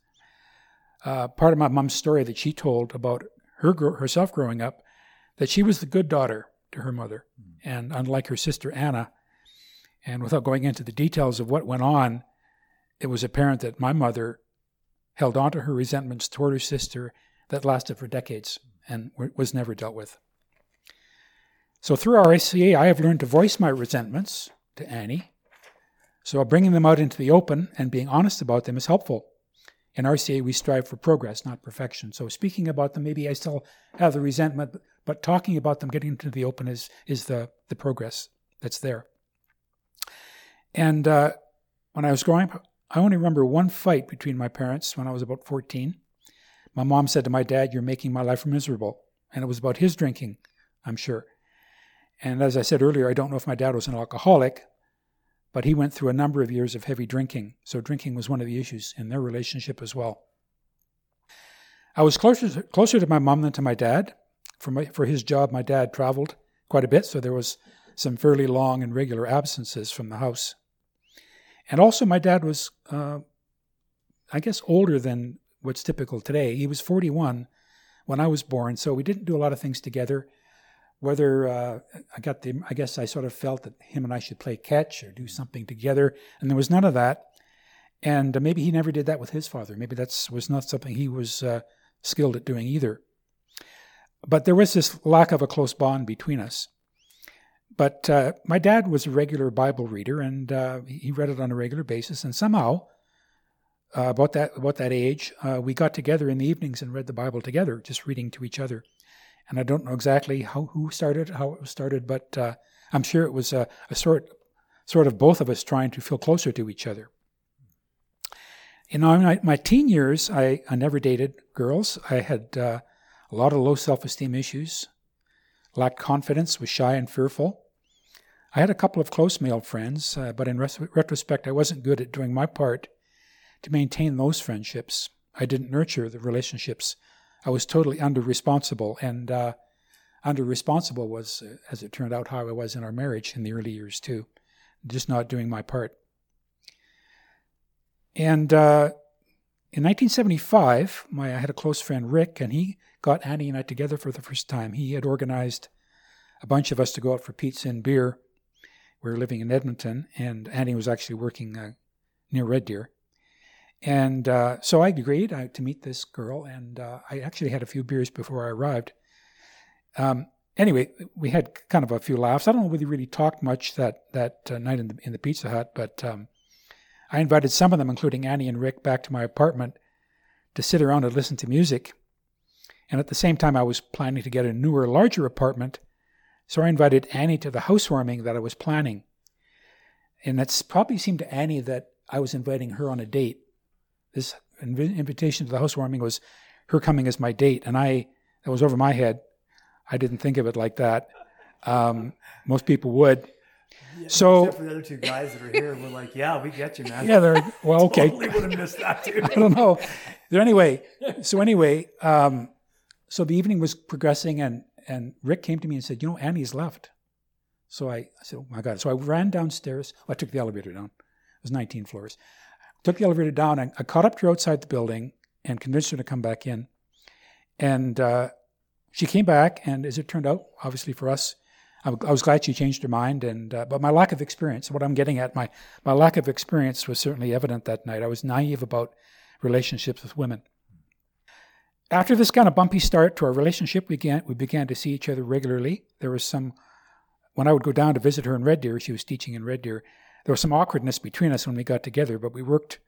Uh, part of my mom's story that she told about her herself growing up, that she was the good daughter to her mother, and unlike her sister Anna, and without going into the details of what went on, it was apparent that my mother held on to her resentments toward her sister that lasted for decades and was never dealt with. So through RCA, I have learned to voice my resentments to Annie. So bringing them out into the open and being honest about them is helpful. In RCA, we strive for progress, not perfection. So speaking about them, maybe I still have the resentment, but talking about them, getting into the open is, is the, the progress that's there. And uh, when I was growing up, I only remember one fight between my parents when I was about 14. My mom said to my dad, You're making my life miserable. And it was about his drinking, I'm sure. And as I said earlier, I don't know if my dad was an alcoholic, but he went through a number of years of heavy drinking. So drinking was one of the issues in their relationship as well. I was closer closer to my mom than to my dad. For my for his job, my dad traveled quite a bit, so there was some fairly long and regular absences from the house. And also, my dad was, uh, I guess, older than what's typical today. He was 41 when I was born, so we didn't do a lot of things together. Whether uh, I got the, I guess I sort of felt that him and I should play catch or do something together, and there was none of that. And uh, maybe he never did that with his father. Maybe that was not something he was uh, skilled at doing either. But there was this lack of a close bond between us. But uh, my dad was a regular Bible reader, and uh, he read it on a regular basis. And somehow, uh, about that about that age, uh, we got together in the evenings and read the Bible together, just reading to each other. And I don't know exactly how who started, how it was started, but uh, I'm sure it was a, a sort sort of both of us trying to feel closer to each other. In my, my teen years, I, I never dated girls. I had uh, a lot of low self esteem issues, lacked confidence, was shy and fearful. I had a couple of close male friends, uh, but in res- retrospect, I wasn't good at doing my part to maintain those friendships. I didn't nurture the relationships. I was totally under responsible, and uh, under responsible was, uh, as it turned out, how I was in our marriage in the early years, too. Just not doing my part. And uh, in 1975, my, I had a close friend, Rick, and he got Annie and I together for the first time. He had organized a bunch of us to go out for pizza and beer. We were living in Edmonton, and Annie was actually working uh, near Red Deer. And uh, so I agreed uh, to meet this girl, and uh, I actually had a few beers before I arrived. Um, anyway, we had kind of a few laughs. I don't know whether we really talked much that that uh, night in the in the Pizza Hut, but um, I invited some of them, including Annie and Rick, back to my apartment to sit around and listen to music. And at the same time, I was planning to get a newer, larger apartment. So I invited Annie to the housewarming that I was planning. And it probably seemed to Annie that I was inviting her on a date. This inv- invitation to the housewarming was her coming as my date. And I, that was over my head. I didn't think of it like that. Um, most people would. Yeah, So- except for the other two guys that are here, we're like, yeah, we get you, man. Yeah, they're, well, okay. Totally would have missed that too. I don't know. So anyway, so anyway, um, so the evening was progressing, and and Rick came to me and said, "You know, Annie's left." So I, I said, "Oh my God!" So I ran downstairs. Well, I took the elevator down. It was 19 floors. Took the elevator down, and I caught up to her outside the building and convinced her to come back in. And uh, she came back, and as it turned out, obviously for us, I I was glad she changed her mind. And uh, but my lack of experience, what I'm getting at, my my lack of experience was certainly evident that night. I was naive about relationships with women. After this kind of bumpy start to our relationship, we began, we began to see each other regularly. There was some, when I would go down to visit her in Red Deer, she was teaching in Red Deer, there was some awkwardness between us when we got together, but we worked,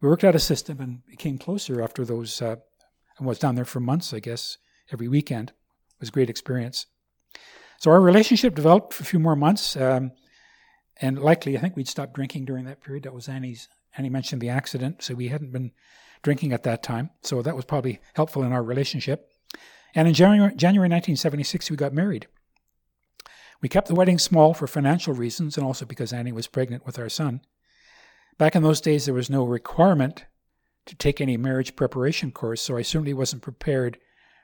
we worked out a system and became closer after those, uh, I was down there for months, I guess, every weekend. It was a great experience. So our relationship developed for a few more months, um, and likely, I think we'd stopped drinking during that period. That was Annie's. Annie mentioned the accident, so we hadn't been drinking at that time. So that was probably helpful in our relationship. And in January, January 1976, we got married. We kept the wedding small for financial reasons and also because Annie was pregnant with our son. Back in those days, there was no requirement to take any marriage preparation course, so I certainly wasn't prepared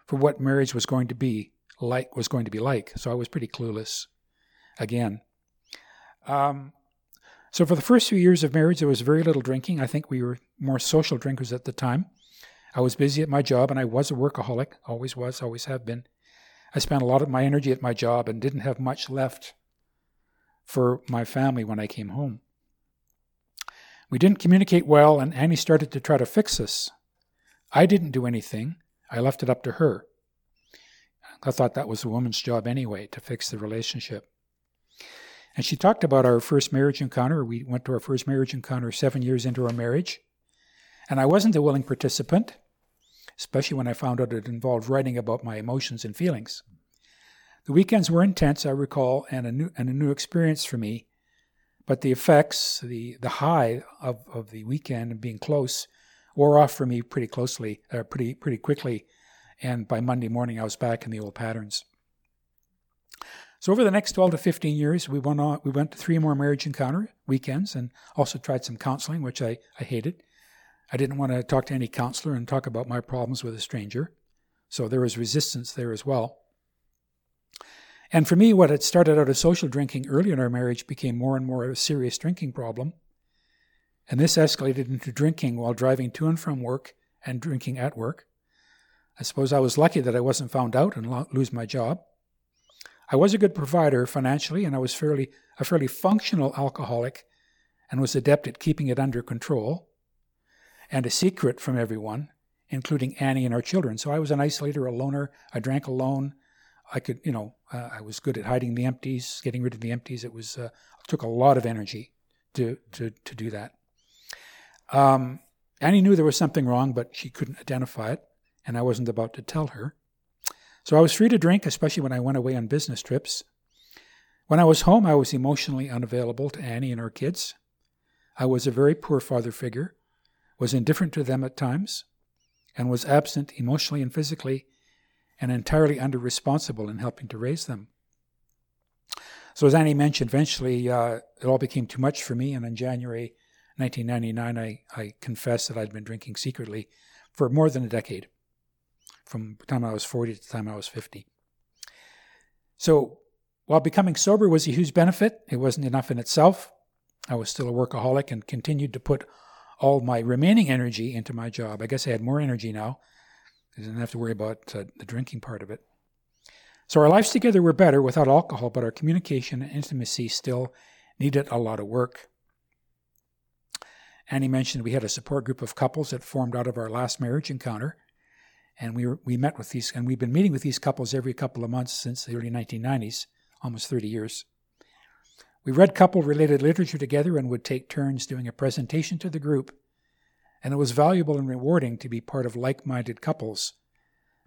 for what marriage was going to be like. Was going to be like. So I was pretty clueless. Again. Um, so for the first few years of marriage, there was very little drinking. I think we were more social drinkers at the time. I was busy at my job, and I was a workaholic. Always was, always have been. I spent a lot of my energy at my job and didn't have much left for my family when I came home. We didn't communicate well, and Annie started to try to fix us. I didn't do anything. I left it up to her. I thought that was a woman's job anyway, to fix the relationship. And she talked about our first marriage encounter. We went to our first marriage encounter seven years into our marriage. And I wasn't a willing participant, especially when I found out it involved writing about my emotions and feelings. The weekends were intense, I recall, and a new, and a new experience for me. But the effects, the, the high of, of the weekend and being close, wore off for me pretty closely, uh, pretty, pretty quickly. And by Monday morning, I was back in the old patterns. So over the next 12 to 15 years, we went on, we went to three more marriage encounter weekends and also tried some counseling, which I, I hated. I didn't want to talk to any counselor and talk about my problems with a stranger. So there was resistance there as well. And for me, what had started out as social drinking early in our marriage became more and more a serious drinking problem. And this escalated into drinking while driving to and from work and drinking at work. I suppose I was lucky that I wasn't found out and lo- lose my job. I was a good provider financially, and I was fairly a fairly functional alcoholic, and was adept at keeping it under control, and a secret from everyone, including Annie and our children. So I was an isolator, a loner. I drank alone. I could, you know, uh, I was good at hiding the empties, getting rid of the empties. It was uh, took a lot of energy to to to do that. Um, Annie knew there was something wrong, but she couldn't identify it, and I wasn't about to tell her. So I was free to drink, especially when I went away on business trips. When I was home, I was emotionally unavailable to Annie and our kids. I was a very poor father figure, was indifferent to them at times, and was absent emotionally and physically and entirely under responsible in helping to raise them. So, as Annie mentioned, eventually uh, it all became too much for me, and in January 1999, I, I confessed that I'd been drinking secretly for more than a decade, from the time I was 40 to the time I was 50. So, while becoming sober was a huge benefit, it wasn't enough in itself. I was still a workaholic and continued to put all my remaining energy into my job. I guess I had more energy now I didn't have to worry about uh, the drinking part of it. So our lives together were better without alcohol, but our communication and intimacy still needed a lot of work. Annie mentioned we had a support group of couples that formed out of our last marriage encounter, and we were, we met with these, and we've been meeting with these couples every couple of months since the early 1990s, almost 30 years. We read couple-related literature together and would take turns doing a presentation to the group and it was valuable and rewarding to be part of like minded couples.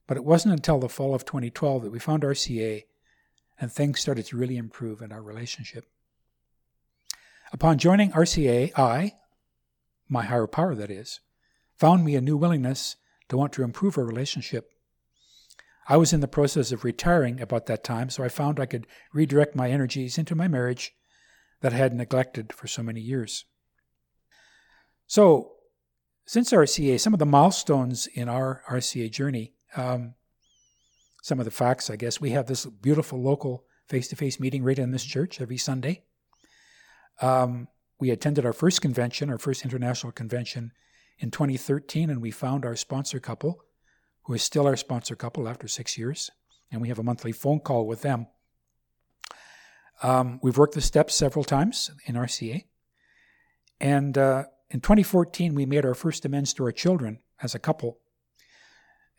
But it wasn't until the fall of 2012 that we found RCA and things started to really improve in our relationship. Upon joining RCA, I, my higher power that is, found me a new willingness to want to improve our relationship. I was in the process of retiring about that time, so I found I could redirect my energies into my marriage that I had neglected for so many years. So, since RCA, some of the milestones in our RCA journey, um, some of the facts, I guess, we have this beautiful local face to face meeting right in this church every Sunday. Um, we attended our first convention, our first international convention in 2013, and we found our sponsor couple, who is still our sponsor couple after six years, and we have a monthly phone call with them. Um, we've worked the steps several times in RCA, and uh, in 2014, we made our first amends to our children as a couple.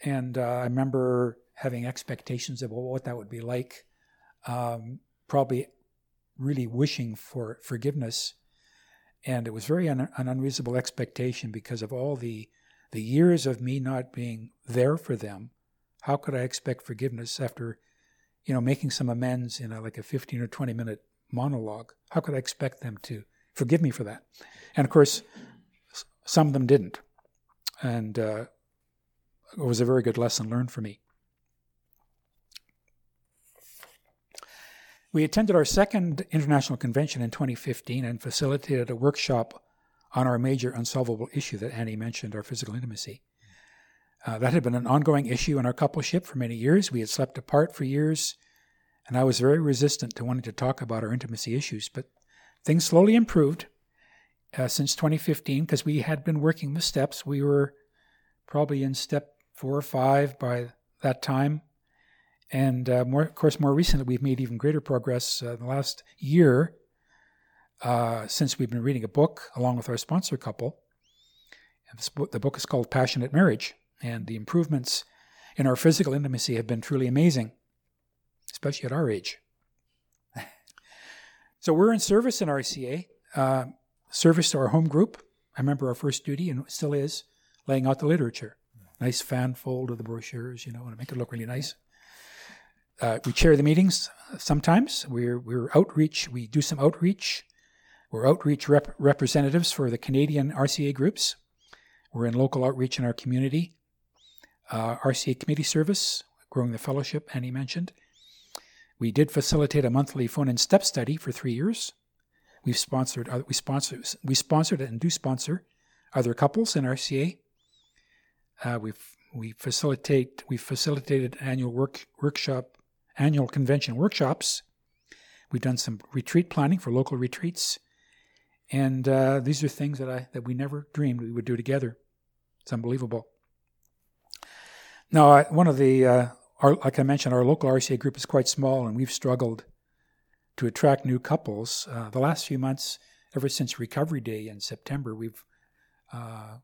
And uh, I remember having expectations of what that would be like, um, probably really wishing for forgiveness. And it was very un- an unreasonable expectation because of all the, the years of me not being there for them. How could I expect forgiveness after, you know, making some amends in a, like a 15 or 20 minute monologue? How could I expect them to forgive me for that? And of course, some of them didn't. And uh, it was a very good lesson learned for me. We attended our second international convention in 2015 and facilitated a workshop on our major unsolvable issue that Annie mentioned, our physical intimacy. Uh, that had been an ongoing issue in our coupleship for many years. We had slept apart for years, and I was very resistant to wanting to talk about our intimacy issues. But things slowly improved, uh, since 2015 because we had been working the steps. We were probably in step four or five by that time. And uh, more, of course, more recently, we've made even greater progress uh, in the last year uh, since we've been reading a book along with our sponsor couple. And book, the book is called Passionate Marriage. And the improvements in our physical intimacy have been truly amazing, especially at our age. so we're in service in RCA. Uh, service to our home group. I remember our first duty, and still is, laying out the literature. Nice fan fold of the brochures, you know, and make it look really nice. Uh, we chair the meetings sometimes. We're, we're outreach, we do some outreach. We're outreach rep- representatives for the Canadian RCA groups. We're in local outreach in our community. Uh, RCA committee service, growing the fellowship, Annie mentioned. We did facilitate a monthly phone and step study for three years. We've sponsored we sponsored we sponsored and do sponsor other couples in RCA. Uh, we we facilitate we facilitated annual work workshop annual convention workshops. We've done some retreat planning for local retreats, and uh, these are things that I that we never dreamed we would do together. It's unbelievable. Now, I, one of the uh, our, like I mentioned, our local RCA group is quite small, and we've struggled to attract new couples. Uh, the last few months, ever since Recovery Day in September, we've uh,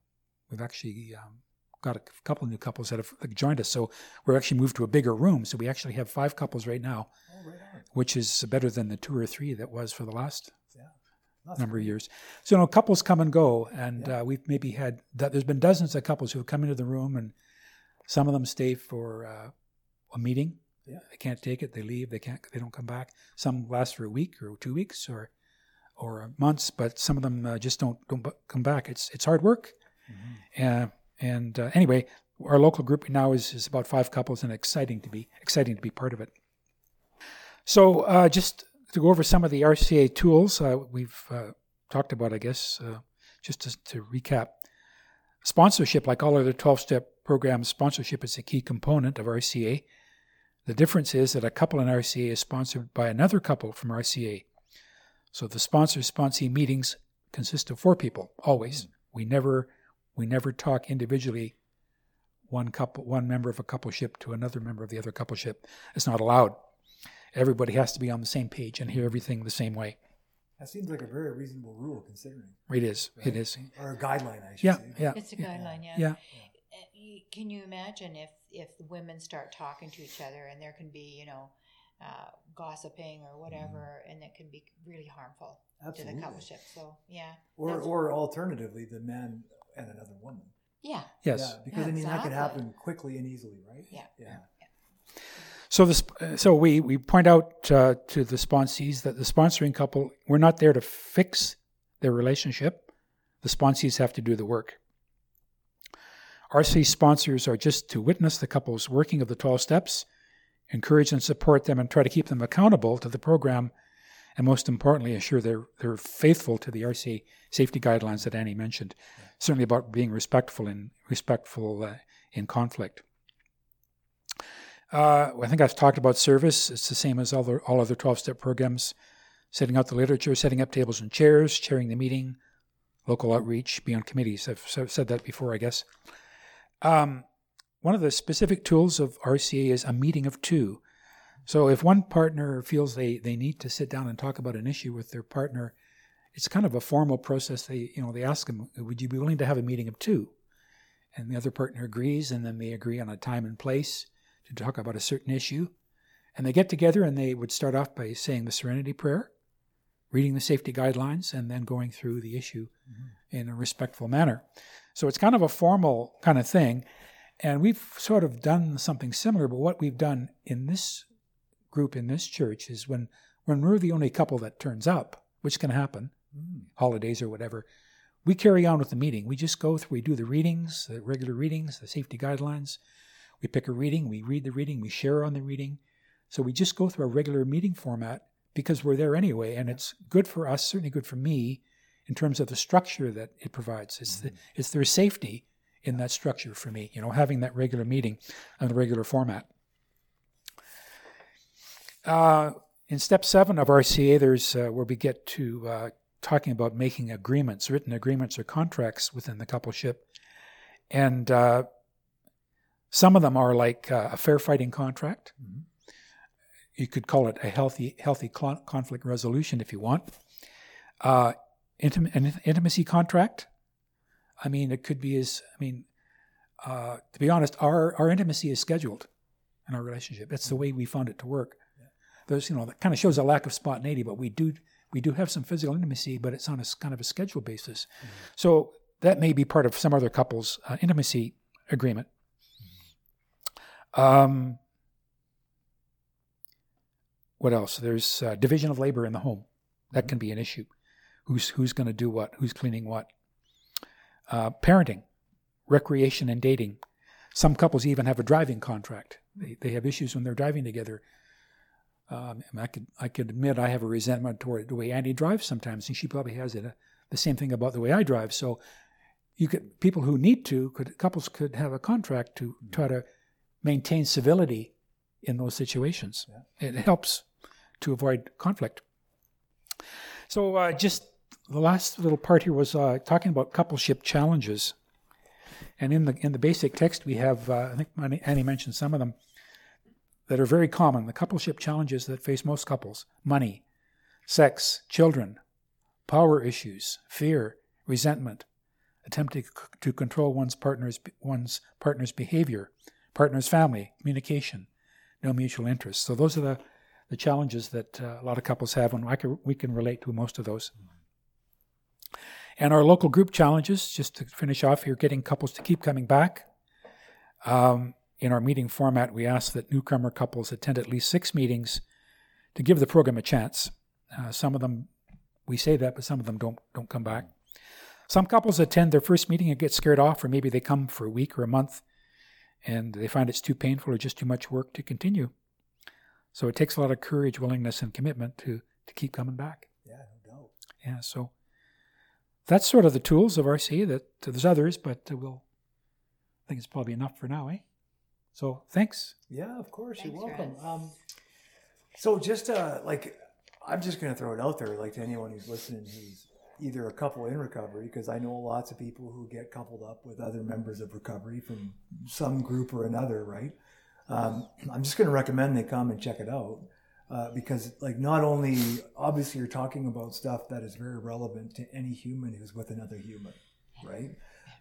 we've actually um, got a couple of new couples that have joined us. So we're actually moved to a bigger room. So we actually have five couples right now, Oh, right which is better than the two or three that was for the last Yeah. Number of years. So you know, couples come and go, and Yeah. uh, we've maybe had that. there's been dozens of couples who have come into the room, and some of them stay for uh, a meeting. Yeah. They can't take it. They leave. They can't. They don't come back. Some last for a week or two weeks or or months, but some of them uh, just don't don't come back. It's it's hard work. Mhm. Uh, and uh, anyway, our local group now is, is about five couples, and exciting to be exciting to be part of it. So uh, just to go over some of the RCA tools uh, we've uh, talked about, I guess, uh, just to, to recap. Sponsorship, like all other 12 step programs, sponsorship is a key component of RCA. The difference is that a couple in RCA is sponsored by another couple from RCA. So the sponsor sponsee meetings consist of four people, always. Hmm. We never we never talk individually one couple one member of a coupleship to another member of the other coupleship. It's not allowed. Everybody has to be on the same page and hear everything the same way. That seems like a very reasonable rule considering. It is. It right? is. Or a guideline, I should Yeah, say. yeah. It's a yeah. guideline, yeah. Yeah. You- Can you imagine if if the women start talking to each other and there can be you know uh, gossiping or whatever, and it can be really harmful to the coupleship. So yeah, Or, or alternatively, the man and another woman. yeah, Yes. Yeah, because Yeah, I mean that could happen quickly and easily, right? Yeah. Yeah. So this, uh, so we we point out uh, to the sponsees that the sponsoring couple we're not there to fix their relationship. The sponsees have to do the work. RC sponsors are just to witness the couple's working of the 12 steps, encourage and support them, and try to keep them accountable to the program, and most importantly, ensure they're they're faithful to the RC safety guidelines that Annie mentioned. Certainly about being respectful and respectful uh, in conflict. Uh, I think I've talked about service. It's the same as all, the, all other 12 step programs setting out the literature, setting up tables and chairs, chairing the meeting, local outreach, be on committees. I've said that before, I guess. Um, one of the specific tools of RCA is a meeting of two. So if one partner feels they, they need to sit down and talk about an issue with their partner, it's kind of a formal process. They you know they ask them, would you be willing to have a meeting of two? And the other partner agrees, and then they agree on a time and place to talk about a certain issue. And they get together and they would start off by saying the Serenity Prayer, reading the safety guidelines, and then going through the issue in a respectful manner. So it's kind of a formal kind of thing. And we've sort of done something similar, but what we've done in this group in this church is when, when we're the only couple that turns up, which can happen, Mm. holidays or whatever, we carry on with the meeting. We just go through, we do the readings, the regular readings, the safety guidelines. We pick a reading, we read the reading, we share on the reading. So we just go through a regular meeting format because we're there anyway, and it's good for us, certainly good for me, in terms of the structure that it provides. It's the, it's their safety in that structure for me, you know, having that regular meeting on a regular format. Uh, in step seven of RCA, there's uh, where we get to uh, talking about making agreements, written agreements or contracts within the coupleship, and uh, some of them are like uh, a fair fighting contract. Mhm. You could call it a healthy healthy conflict resolution if you want. Intim- an intimacy contract. I mean, it could be as I mean, uh, to be honest, our our intimacy is scheduled in our relationship. That's the way we found it to work. There's you know that kind of shows a lack of spontaneity, but we do we do have some physical intimacy, but it's on a kind of a schedule basis. So that may be part of some other couples' uh, intimacy agreement. Um, what else? There's uh, division of labor in the home. That can be an issue. Who's who's going to do what? Who's cleaning what? Uh, parenting, recreation, and dating. Some couples even have a driving contract. They, they have issues when they're driving together. Um, I could I could admit I have a resentment toward the way Annie drives sometimes, and she probably has it. Uh, the same thing about the way I drive. So you could people who need to could couples could have a contract to try to maintain civility in those situations. It helps to avoid conflict. So uh, just the last little part here was uh, talking about coupleship challenges, and in the in the basic text we have uh, I think Annie- mentioned some of them that are very common. The coupleship challenges that face most couples: money, sex, children, power issues, fear, resentment, attempting to control one's partner's one's partner's behavior, partner's family, communication, no mutual interest. So those are the, the challenges that uh, a lot of couples have, and can, we can relate to most of those. And our local group challenges, just to finish off here, getting couples to keep coming back. Um, in our meeting format, we ask that newcomer couples attend at least six meetings to give the program a chance. Uh, some of them, we say that, but some of them don't don't come back. Some couples attend their first meeting and get scared off, or maybe they come for a week or a month and they find it's too painful or just too much work to continue. So it takes a lot of courage, willingness, and commitment to, to keep coming back. Yeah, no doubt. Yeah, so that's sort of the tools of RC. That there's others, but we'll. I think it's probably enough for now, eh? So thanks. Yeah, of course. Thanks, You're welcome. Um, so just uh, like, I'm just going to throw it out there, like to anyone who's listening, who's either a couple in recovery, because I know lots of people who get coupled up with other members of recovery from some group or another, right? Um, I'm just going to recommend they come and check it out. Uh, because like not only obviously you're talking about stuff that is very relevant to any human who's with another human right?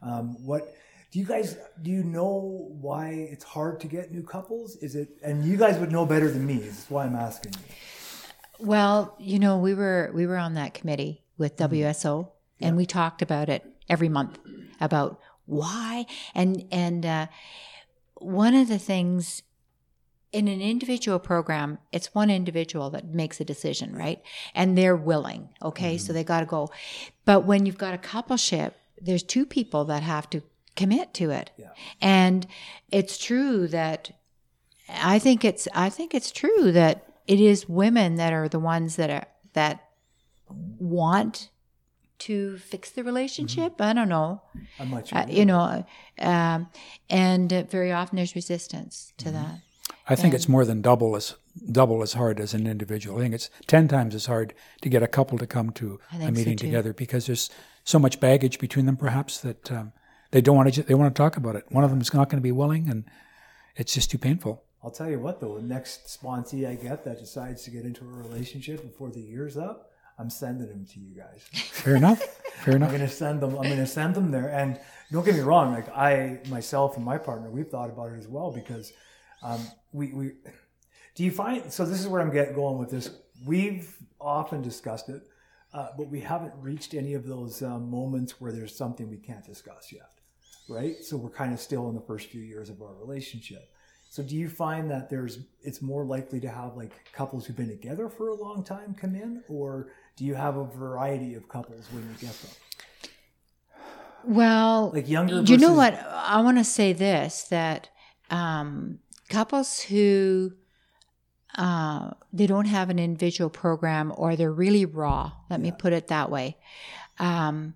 Um, what do you guys do you know why it's hard to get new couples? Is it and you guys would know better than me that's why i'm asking. You Well, you know, we were we were on that committee with Mm-hmm. WSO, and we talked about it every month about why. And and uh, one of the things in an individual program, it's one individual that makes a decision, right? And they're willing, okay, Mm-hmm. so they got to go. But when you've got a coupleship, there's two people that have to commit to it, Yeah. and it's true that I think it's I think it's true that it is women that are the ones that are that want to fix the relationship. I don't know, i'm not uh, you know, um, and uh, very often there's resistance to Mm-hmm. that. I think it's more than double as double as hard as an individual. I think it's ten times as hard to get a couple to come to a think so, meeting together because there's so much baggage between them, perhaps that um, they don't want to. They want to talk about it. One of them is not going to be willing, and it's just too painful. i'll tell you what though the next sponsee i get that decides to get into a relationship before the year's up i'm sending them to you guys Fair enough. Fair enough. I'm going to send them. I'm going to send them there. And don't get me wrong. Like I myself and my partner, we've thought about it as well because um, we we. Do you find? So this is where I'm getting going with this. We've often discussed it, uh, but we haven't reached any of those um, moments where there's something we can't discuss yet, right? So we're kind of still in the first few years of our relationship. So do you find that there's it's more likely to have like couples who've been together for a long time come in, or do you have a variety of couples when you get them? Well, Like younger You know what? I want to say this that um, couples who uh, they don't have an individual program or they're really raw. Let me put it that way. Um,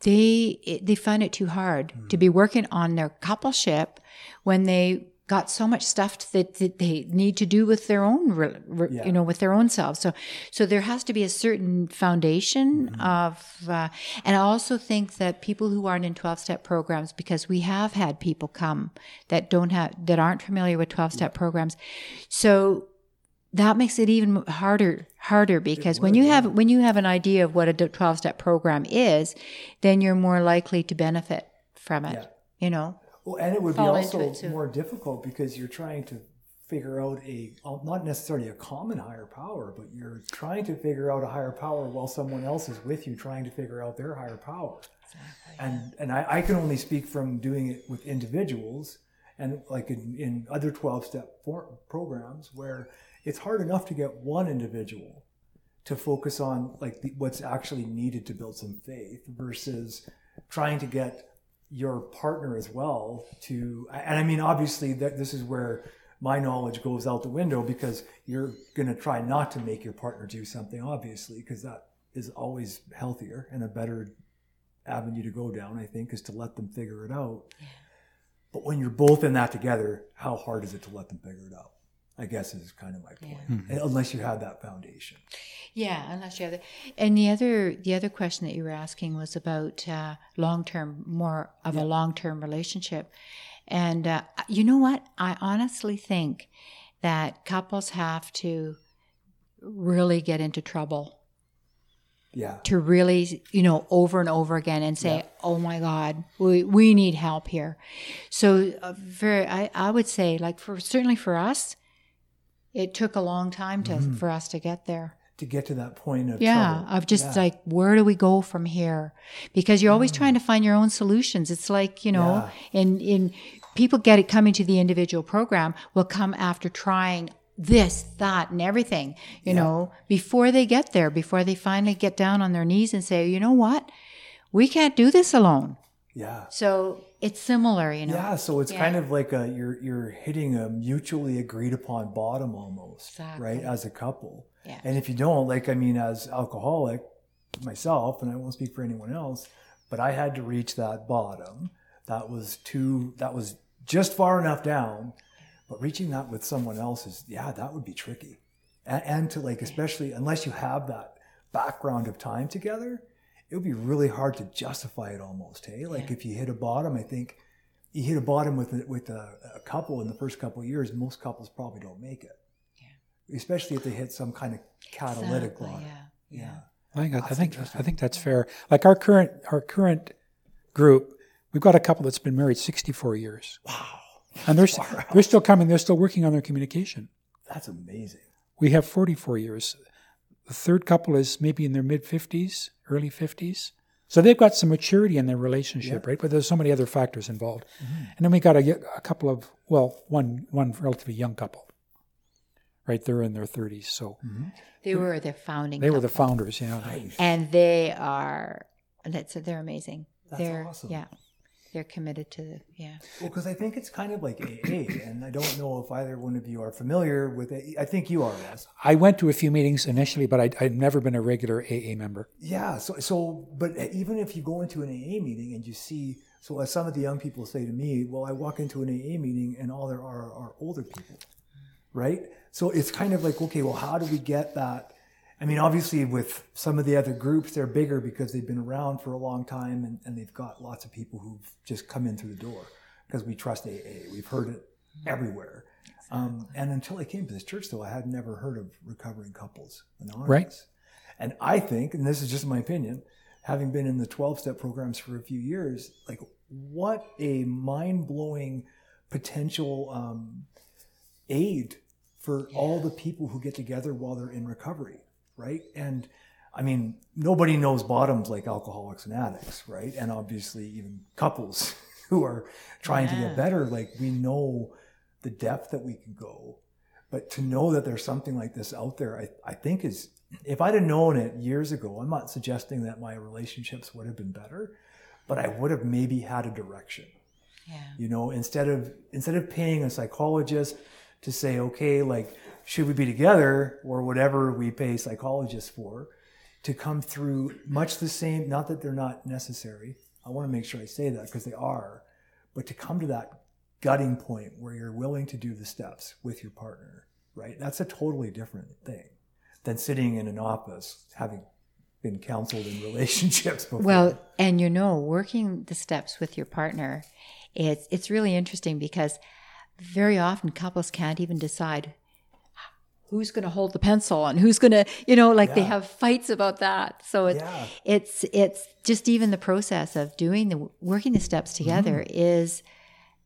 they they find it too hard to Mm. be working on their coupleship when they got so much stuff that, that they need to do with their own re, re- Yeah. you know with their own selves so so there has to be a certain foundation Mm-hmm. of uh, and i also think that people who aren't in 12 step programs because we have had people come that don't have that aren't familiar with 12 step programs so that makes it even harder harder because when you have when you have an idea of what a 12 step program is then you're more likely to benefit from it Yeah. you know Well, and it would be also more difficult because you're trying to figure out a not necessarily a common higher power, but you're trying to figure out a higher power while someone else is with you trying to figure out their higher power. And and I, I can only speak from doing it with individuals and like in, in other 12 step programs where it's hard enough to get one individual to focus on like the, what's actually needed to build some faith versus trying to get your partner as well to and i mean obviously that this is where my knowledge goes out the window because you're going to try not to make your partner do something obviously because that is always healthier and a better avenue to go down, I think, is to let them figure it out. But when you're both in that together, how hard is it to let them figure it out? I guess is kind of my point. Yeah. Unless you have that foundation. Yeah, unless you have the and the other the other question that you were asking was about uh, long term, more of a long term relationship, and uh, you know what? I honestly think that couples have to really get into trouble Yeah. to really you know over and over again and say oh my god we, we need help here so uh, very I, I would say like for certainly for us it took a long time to mm-hmm. for us to get there. To get to that point of yeah trouble. of just Yeah. like where do we go from here? Because you're always mm. trying to find your own solutions. It's like you know in in people get it coming to the individual program will come after trying this that and everything you know before they get there before they finally get down on their knees and say you know what? We can't do this alone yeah. so it's similar you know Yeah, so it's Yeah. kind of like a you're you're hitting a mutually agreed upon bottom almost, Exactly. right? As a couple. Yeah. And if you don't, like I mean, as alcoholic myself, and I won't speak for anyone else, but I had to reach that bottom. That was too. That was just far enough down. But reaching that with someone else is, yeah, that would be tricky. And, and to like, especially unless you have that background of time together, it would be really hard to justify it almost. Hey, like if you hit a bottom, I think you hit a bottom with a, with a, a couple in the first couple of years. Most couples probably don't make it, especially if they hit some kind of catalytic Exactly, line. yeah Yeah. I think I think I think that's fair. Like our current our current group, we've got a couple that's been married 64 years. Wow. And they're they're still coming. They're still working on their communication. That's amazing. We have 44 years. The third couple is maybe in their mid 50s, early 50s. So they've got some maturity in their relationship, right? But there's so many other factors involved. Mm-hmm. And then we got a couple of, well, one one relatively young couple, right? They're in their 30s. So mm-hmm. they were the founding they were the founders, yeah. and they are that's they're amazing That's they're awesome. yeah they're committed to the yeah Well, because I think it's kind of like AA, and I don't know if either one of you are familiar with it. I think you are, Russ. I went to a few meetings initially, but I, I'd never been a regular AA member. Yeah. So, so, but even if you go into an AA meeting and you see, so as some of the young people say to me, well, I walk into an AA meeting and all there are are older people, right? So it's kind of like, okay, well, how do we get that? I mean, obviously, with some of the other groups, they're bigger because they've been around for a long time and, and they've got lots of people who've just come in through the door because we trust AA. We've heard it everywhere. Um, and until I came to this church, though, I had never heard of recovering couples anonymous. Right. And I think, and this is just my opinion, having been in the 12 step programs for a few years, like what a mind blowing potential um, aid for all the people who get together while they're in recovery, right? And I mean, nobody knows bottoms like alcoholics and addicts, right? And obviously, even couples who are trying to get better, like we know the depth that we can go. But to know that there's something like this out there, I, I think is, if I'd have known it years ago, I'm not suggesting that my relationships would have been better, but I would have maybe had a direction yeah you know instead of instead of paying a psychologist to say okay like should we be together or whatever we pay psychologists for to come through much the same not that they're not necessary i want to make sure i say that because they are but to come to that gutting point where you're willing to do the steps with your partner right? That's a totally different thing than sitting in an office having been counseled in relationships before. Well and you know working the steps with your partner it's it's really interesting because very often couples can't even decide who's going to hold the pencil and who's going to you know like they have fights about that so it's Yeah. it's it's just even the process of doing the working the steps together Mm-hmm. is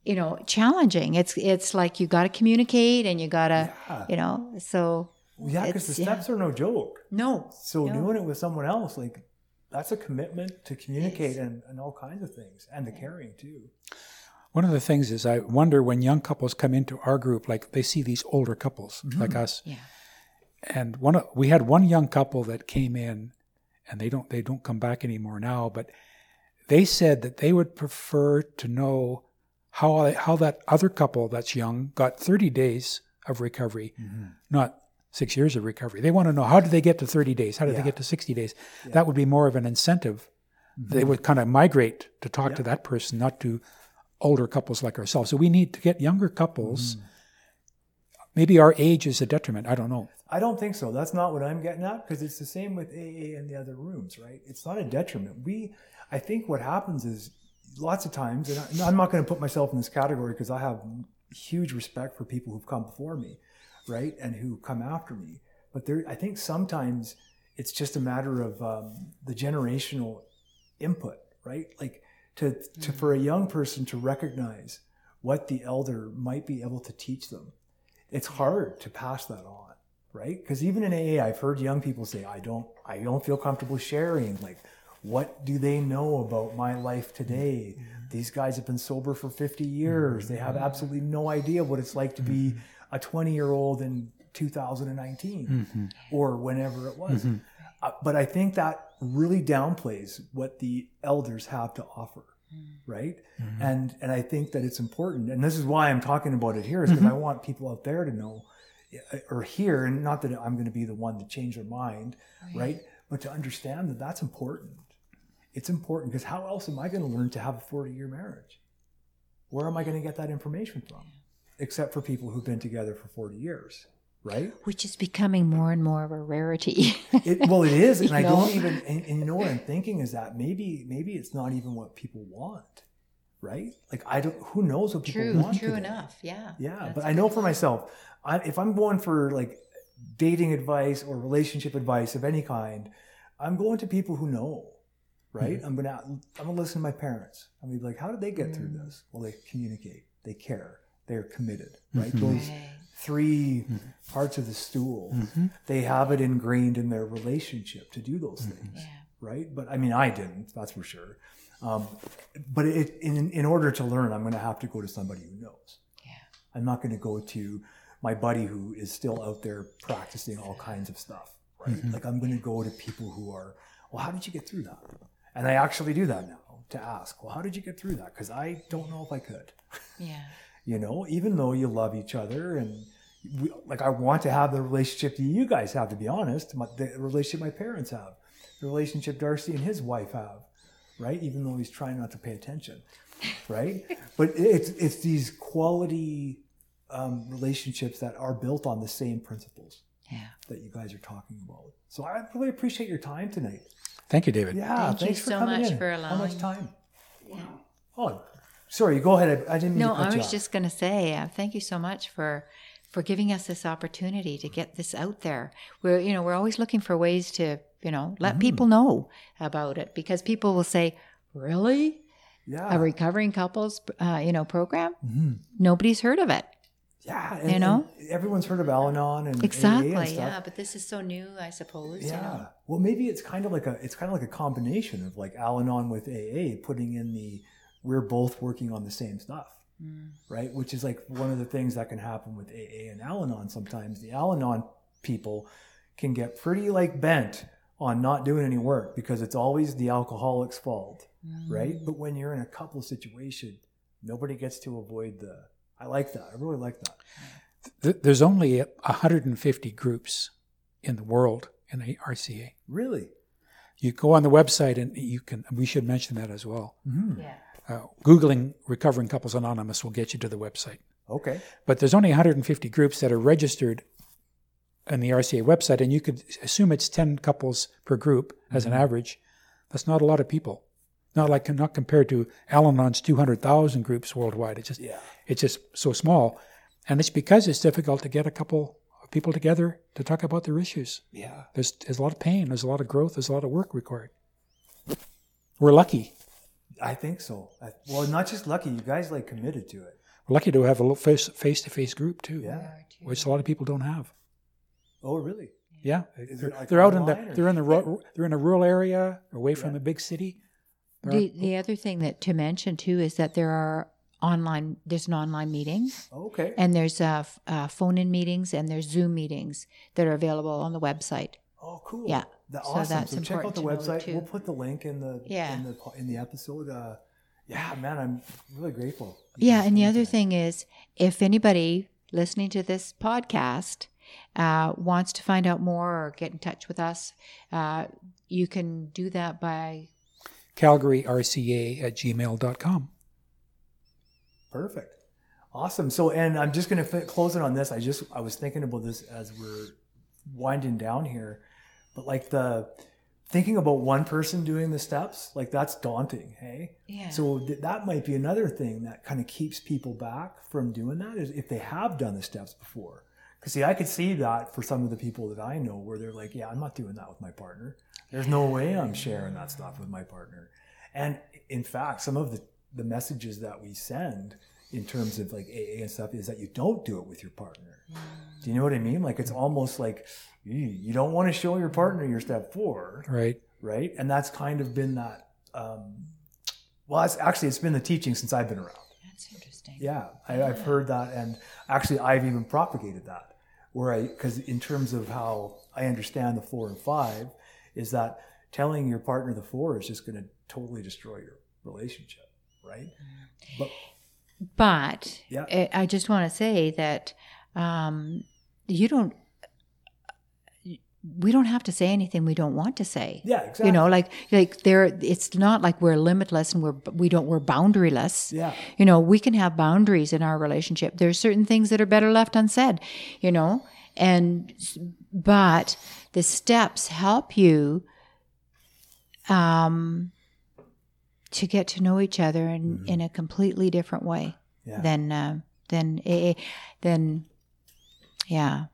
you know challenging it's it's like you got to communicate and you got to Yeah. you know so yeah because the yeah. steps are no joke no So no. doing it with someone else, like that's a commitment to communicate and, and all kinds of things, and the caring too. One of the things is I wonder when young couples come into our group, like they see these older couples mm-hmm. like us, yeah and one of, we had one young couple that came in, and they don't they don't come back anymore now, but they said that they would prefer to know how how that other couple that's young got 30 days of recovery, mm-hmm. not six years of recovery. They want to know how did they get to 30 days? How did Yeah. they get to 60 days? That would be more of an incentive they mm-hmm. would kind of migrate to talk to that person, not to older couples like ourselves. So we need to get younger couples. Maybe our age is a detriment. I don't know. I don't think so. That's not what I'm getting at because it's the same with AA and the other rooms, right? It's not a detriment. We, I think what happens is lots of times, and I'm not going to put myself in this category because I have huge respect for people who've come before me, right, and who come after me. But there, I think sometimes it's just a matter of um, the generational input, right? Like to, to for a mm. young person to recognize what the elder might be able to teach them. It's hard to pass that on right? Because even in AA, I've heard young people say, "I don't, I don't feel comfortable sharing." Like, what do they know about my life mm, today? These guys have been sober for 50 years. They have mm, absolutely no idea what it's like to be mm-hmm. a 20 year old in 2019 mm-hmm. or whenever it was. Mm-hmm. Uh, but I think that really downplays what the elders have to offer. Mm. Right. Mm-hmm. And, and I think that it's important. And this is why I'm talking about it here is because mm-hmm. I want people out there to know eh, or hear, and not that I'm going to be the one to change their mind, right? But to understand that that's important. It's important because how else am I going to learn to have a 40 year marriage? Where am I going to get that information from? Except for people who've been together for 40 years, right? Which is becoming more and more of a rarity. It, well, it is, and You I know? don't even. And, and you know what I'm thinking is that maybe maybe it's not even what people want, right? Like I don't. Who knows what people true, want? true today? enough. Yeah. Yeah, but I know for myself, I, if I'm going for like dating advice or relationship advice of any kind, I'm going to people who know, right? Mm-hmm. I'm gonna I'm gonna listen to my parents. I'm gonna be like, how did they get through Mm. this? Well, they communicate, they care, they're committed, right? Those Right. 3 parts of the stool, mm-hmm. they have it ingrained in their relationship to do those mm-hmm. things Yeah. right? But I mean, I didn't, that's for sure. Um, but it, in, in order to learn, I'm going to have to go to somebody who knows. Yeah. I'm not going to go to my buddy who is still out there practicing all kinds of stuff, right? Mm-hmm. Like I'm going to go to people who are, well, how did you get through that? And I actually do that now to ask, well, how did you get through that? Because I don't know if I could Yeah. you know, even though you love each other and we, like I want to have the relationship that you guys have, to be honest, my, the relationship my parents have, the relationship Darcy and his wife have, right? Even though he's trying not to pay attention, right? but it's it's these quality um, relationships that are built on the same principles Yeah. that you guys are talking about. So I really appreciate your time tonight. Thank you, David. Yeah, Thank you thanks for so coming much in. for How much allowing- time? Oh, sorry. Go ahead. I, I didn't. Mean No, to cut I was off. just going to say uh, thank you so much for for giving us this opportunity to get this out there. We're you know we're always looking for ways to you know let people know about it because people will say, "Really, yeah. a recovering couples uh, you know program? Mhm. Nobody's heard of it." Yeah, You know? and everyone's heard of Al-Anon and AA Exactly. and. Yeah, but this is so new, I suppose. Yeah. You know? Well, maybe it's kind of like a it's kind of like a combination of like Al-Anon with AA, putting in the we're both working on the same stuff, Mm. right? Which is like one of the things that can happen with AA and Al-Anon. Sometimes the Al-Anon people can get pretty like bent on not doing any work because it's always the alcoholic's fault, right? Mm. But when you're in a couple situation, nobody gets to avoid the. I like that. I really like that. There's only 150 groups in the world in the RCA. Really. You go on the website and you can, we should mention that as well. Mhm. Yeah. Uh, Googling Recovering Couples Anonymous will get you to the website. Okay. But there's only 150 groups that are registered on the RCA website, and you could assume it's 10 couples per group as an average. That's not a lot of people. Not like not compared to Al-Anon's 200,000 groups worldwide. It's just Yeah. it's just so small, and it's because it's difficult to get a couple of people together to talk about their issues. Yeah. There's there's a lot of pain. There's a lot of growth. There's a lot of work required. We're lucky. I think so. I, well, not just lucky. You guys like committed to it. We're lucky to have a little face to face group too, Yeah. which a lot of people don't have. Oh, really? Yeah, Is they're, like they're out in the or- they're in the ru- they're in a rural area away from Yeah. the big city. There The, aren't- the other thing that to mention too is that there are online. There's an online meeting, Okay. and there's uh, f- uh, phone-in meetings, and there's Zoom meetings that are available on the website. oh, cool. Yeah. That, So awesome. that's so check out the website. We'll put the link in the Yeah. in the in the episode. Uh, yeah, man, I'm really grateful. Yeah, and the other today. thing is, if anybody listening to this podcast uh, wants to find out more or get in touch with us, uh, you can do that by calgaryrca at gmail.com. Perfect. Awesome. So, and I'm just going to close it on this. I just, I was thinking about this as we're winding down here, but like the, thinking about one person doing the steps, like that's daunting. Hey. Yeah. So th- that might be another thing that kind of keeps people back from doing that is if they have done the steps before. Cause see, I could see that for some of the people that I know where they're like, yeah, I'm not doing that with my partner. There's no way I'm sharing that stuff with my partner. And in fact, some of the, the messages that we send in terms of like AA and stuff is that you don't do it with your partner. Do you know what I mean? Like it's almost like you don't want to show your partner your step four, Right. right? And that's kind of been that. Um, well, it's actually it's been the teaching since I've been around. That's interesting. Yeah, I, I've heard that, and actually I've even propagated that. Where I, because in terms of how I understand the four and five, is that telling your partner the four is just going to totally destroy your relationship, right? But But Yeah. I- I just want to say that um, you don't. We don't have to say anything we don't want to say. yeah, exactly. You know, like like there. It's not like we're limitless and we're we don't we're boundaryless. yeah, You know, we can have boundaries in our relationship. There's certain things that are better left unsaid. You know, and but the steps help you um, to get to know each other in, in a completely different way Mm-hmm. yeah. than uh, than AA, than yeah.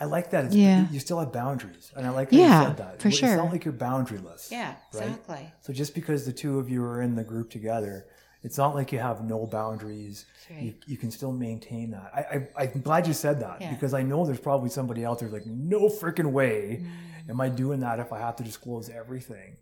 I like that. It's, Yeah. You still have boundaries, and I like that Yeah, you said that. for It's sure. not like you're boundaryless. Yeah, Right? exactly. So just because the two of you are in the group together, it's not like you have no boundaries. That's You, you can still maintain that. I, I, I'm glad you said that Yeah. because I know there's probably somebody out there like, no freaking way Mm. am I doing that if I have to disclose everything.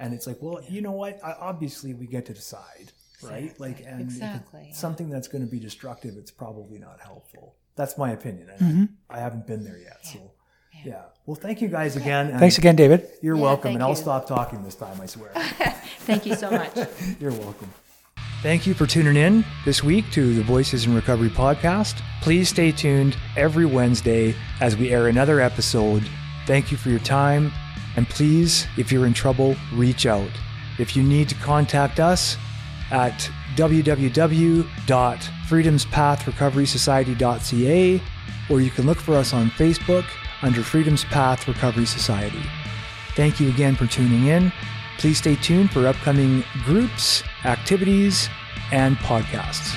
And it's like, well, you know what? I, obviously, we get to decide, right? Exactly. Like, and Exactly. something that's going to be destructive, it's probably not helpful. That's my opinion. And Mm-hmm. I haven't been there yet, so yeah. Well, thank you guys again. and Thanks again, David. You're Yeah, welcome, thank and I'll stop talking this time. I swear. Thank you so much. You're welcome. Thank you for tuning in this week to the Voices in Recovery podcast. Please stay tuned every Wednesday as we air another episode. Thank you for your time. And please, if you're in trouble, reach out. If you need to contact us at www.freedomspathrecoverysociety.ca or you can look for us on Facebook under Freedom's Path Recovery Society. Thank you again for tuning in. Please stay tuned for upcoming groups, activities, and podcasts.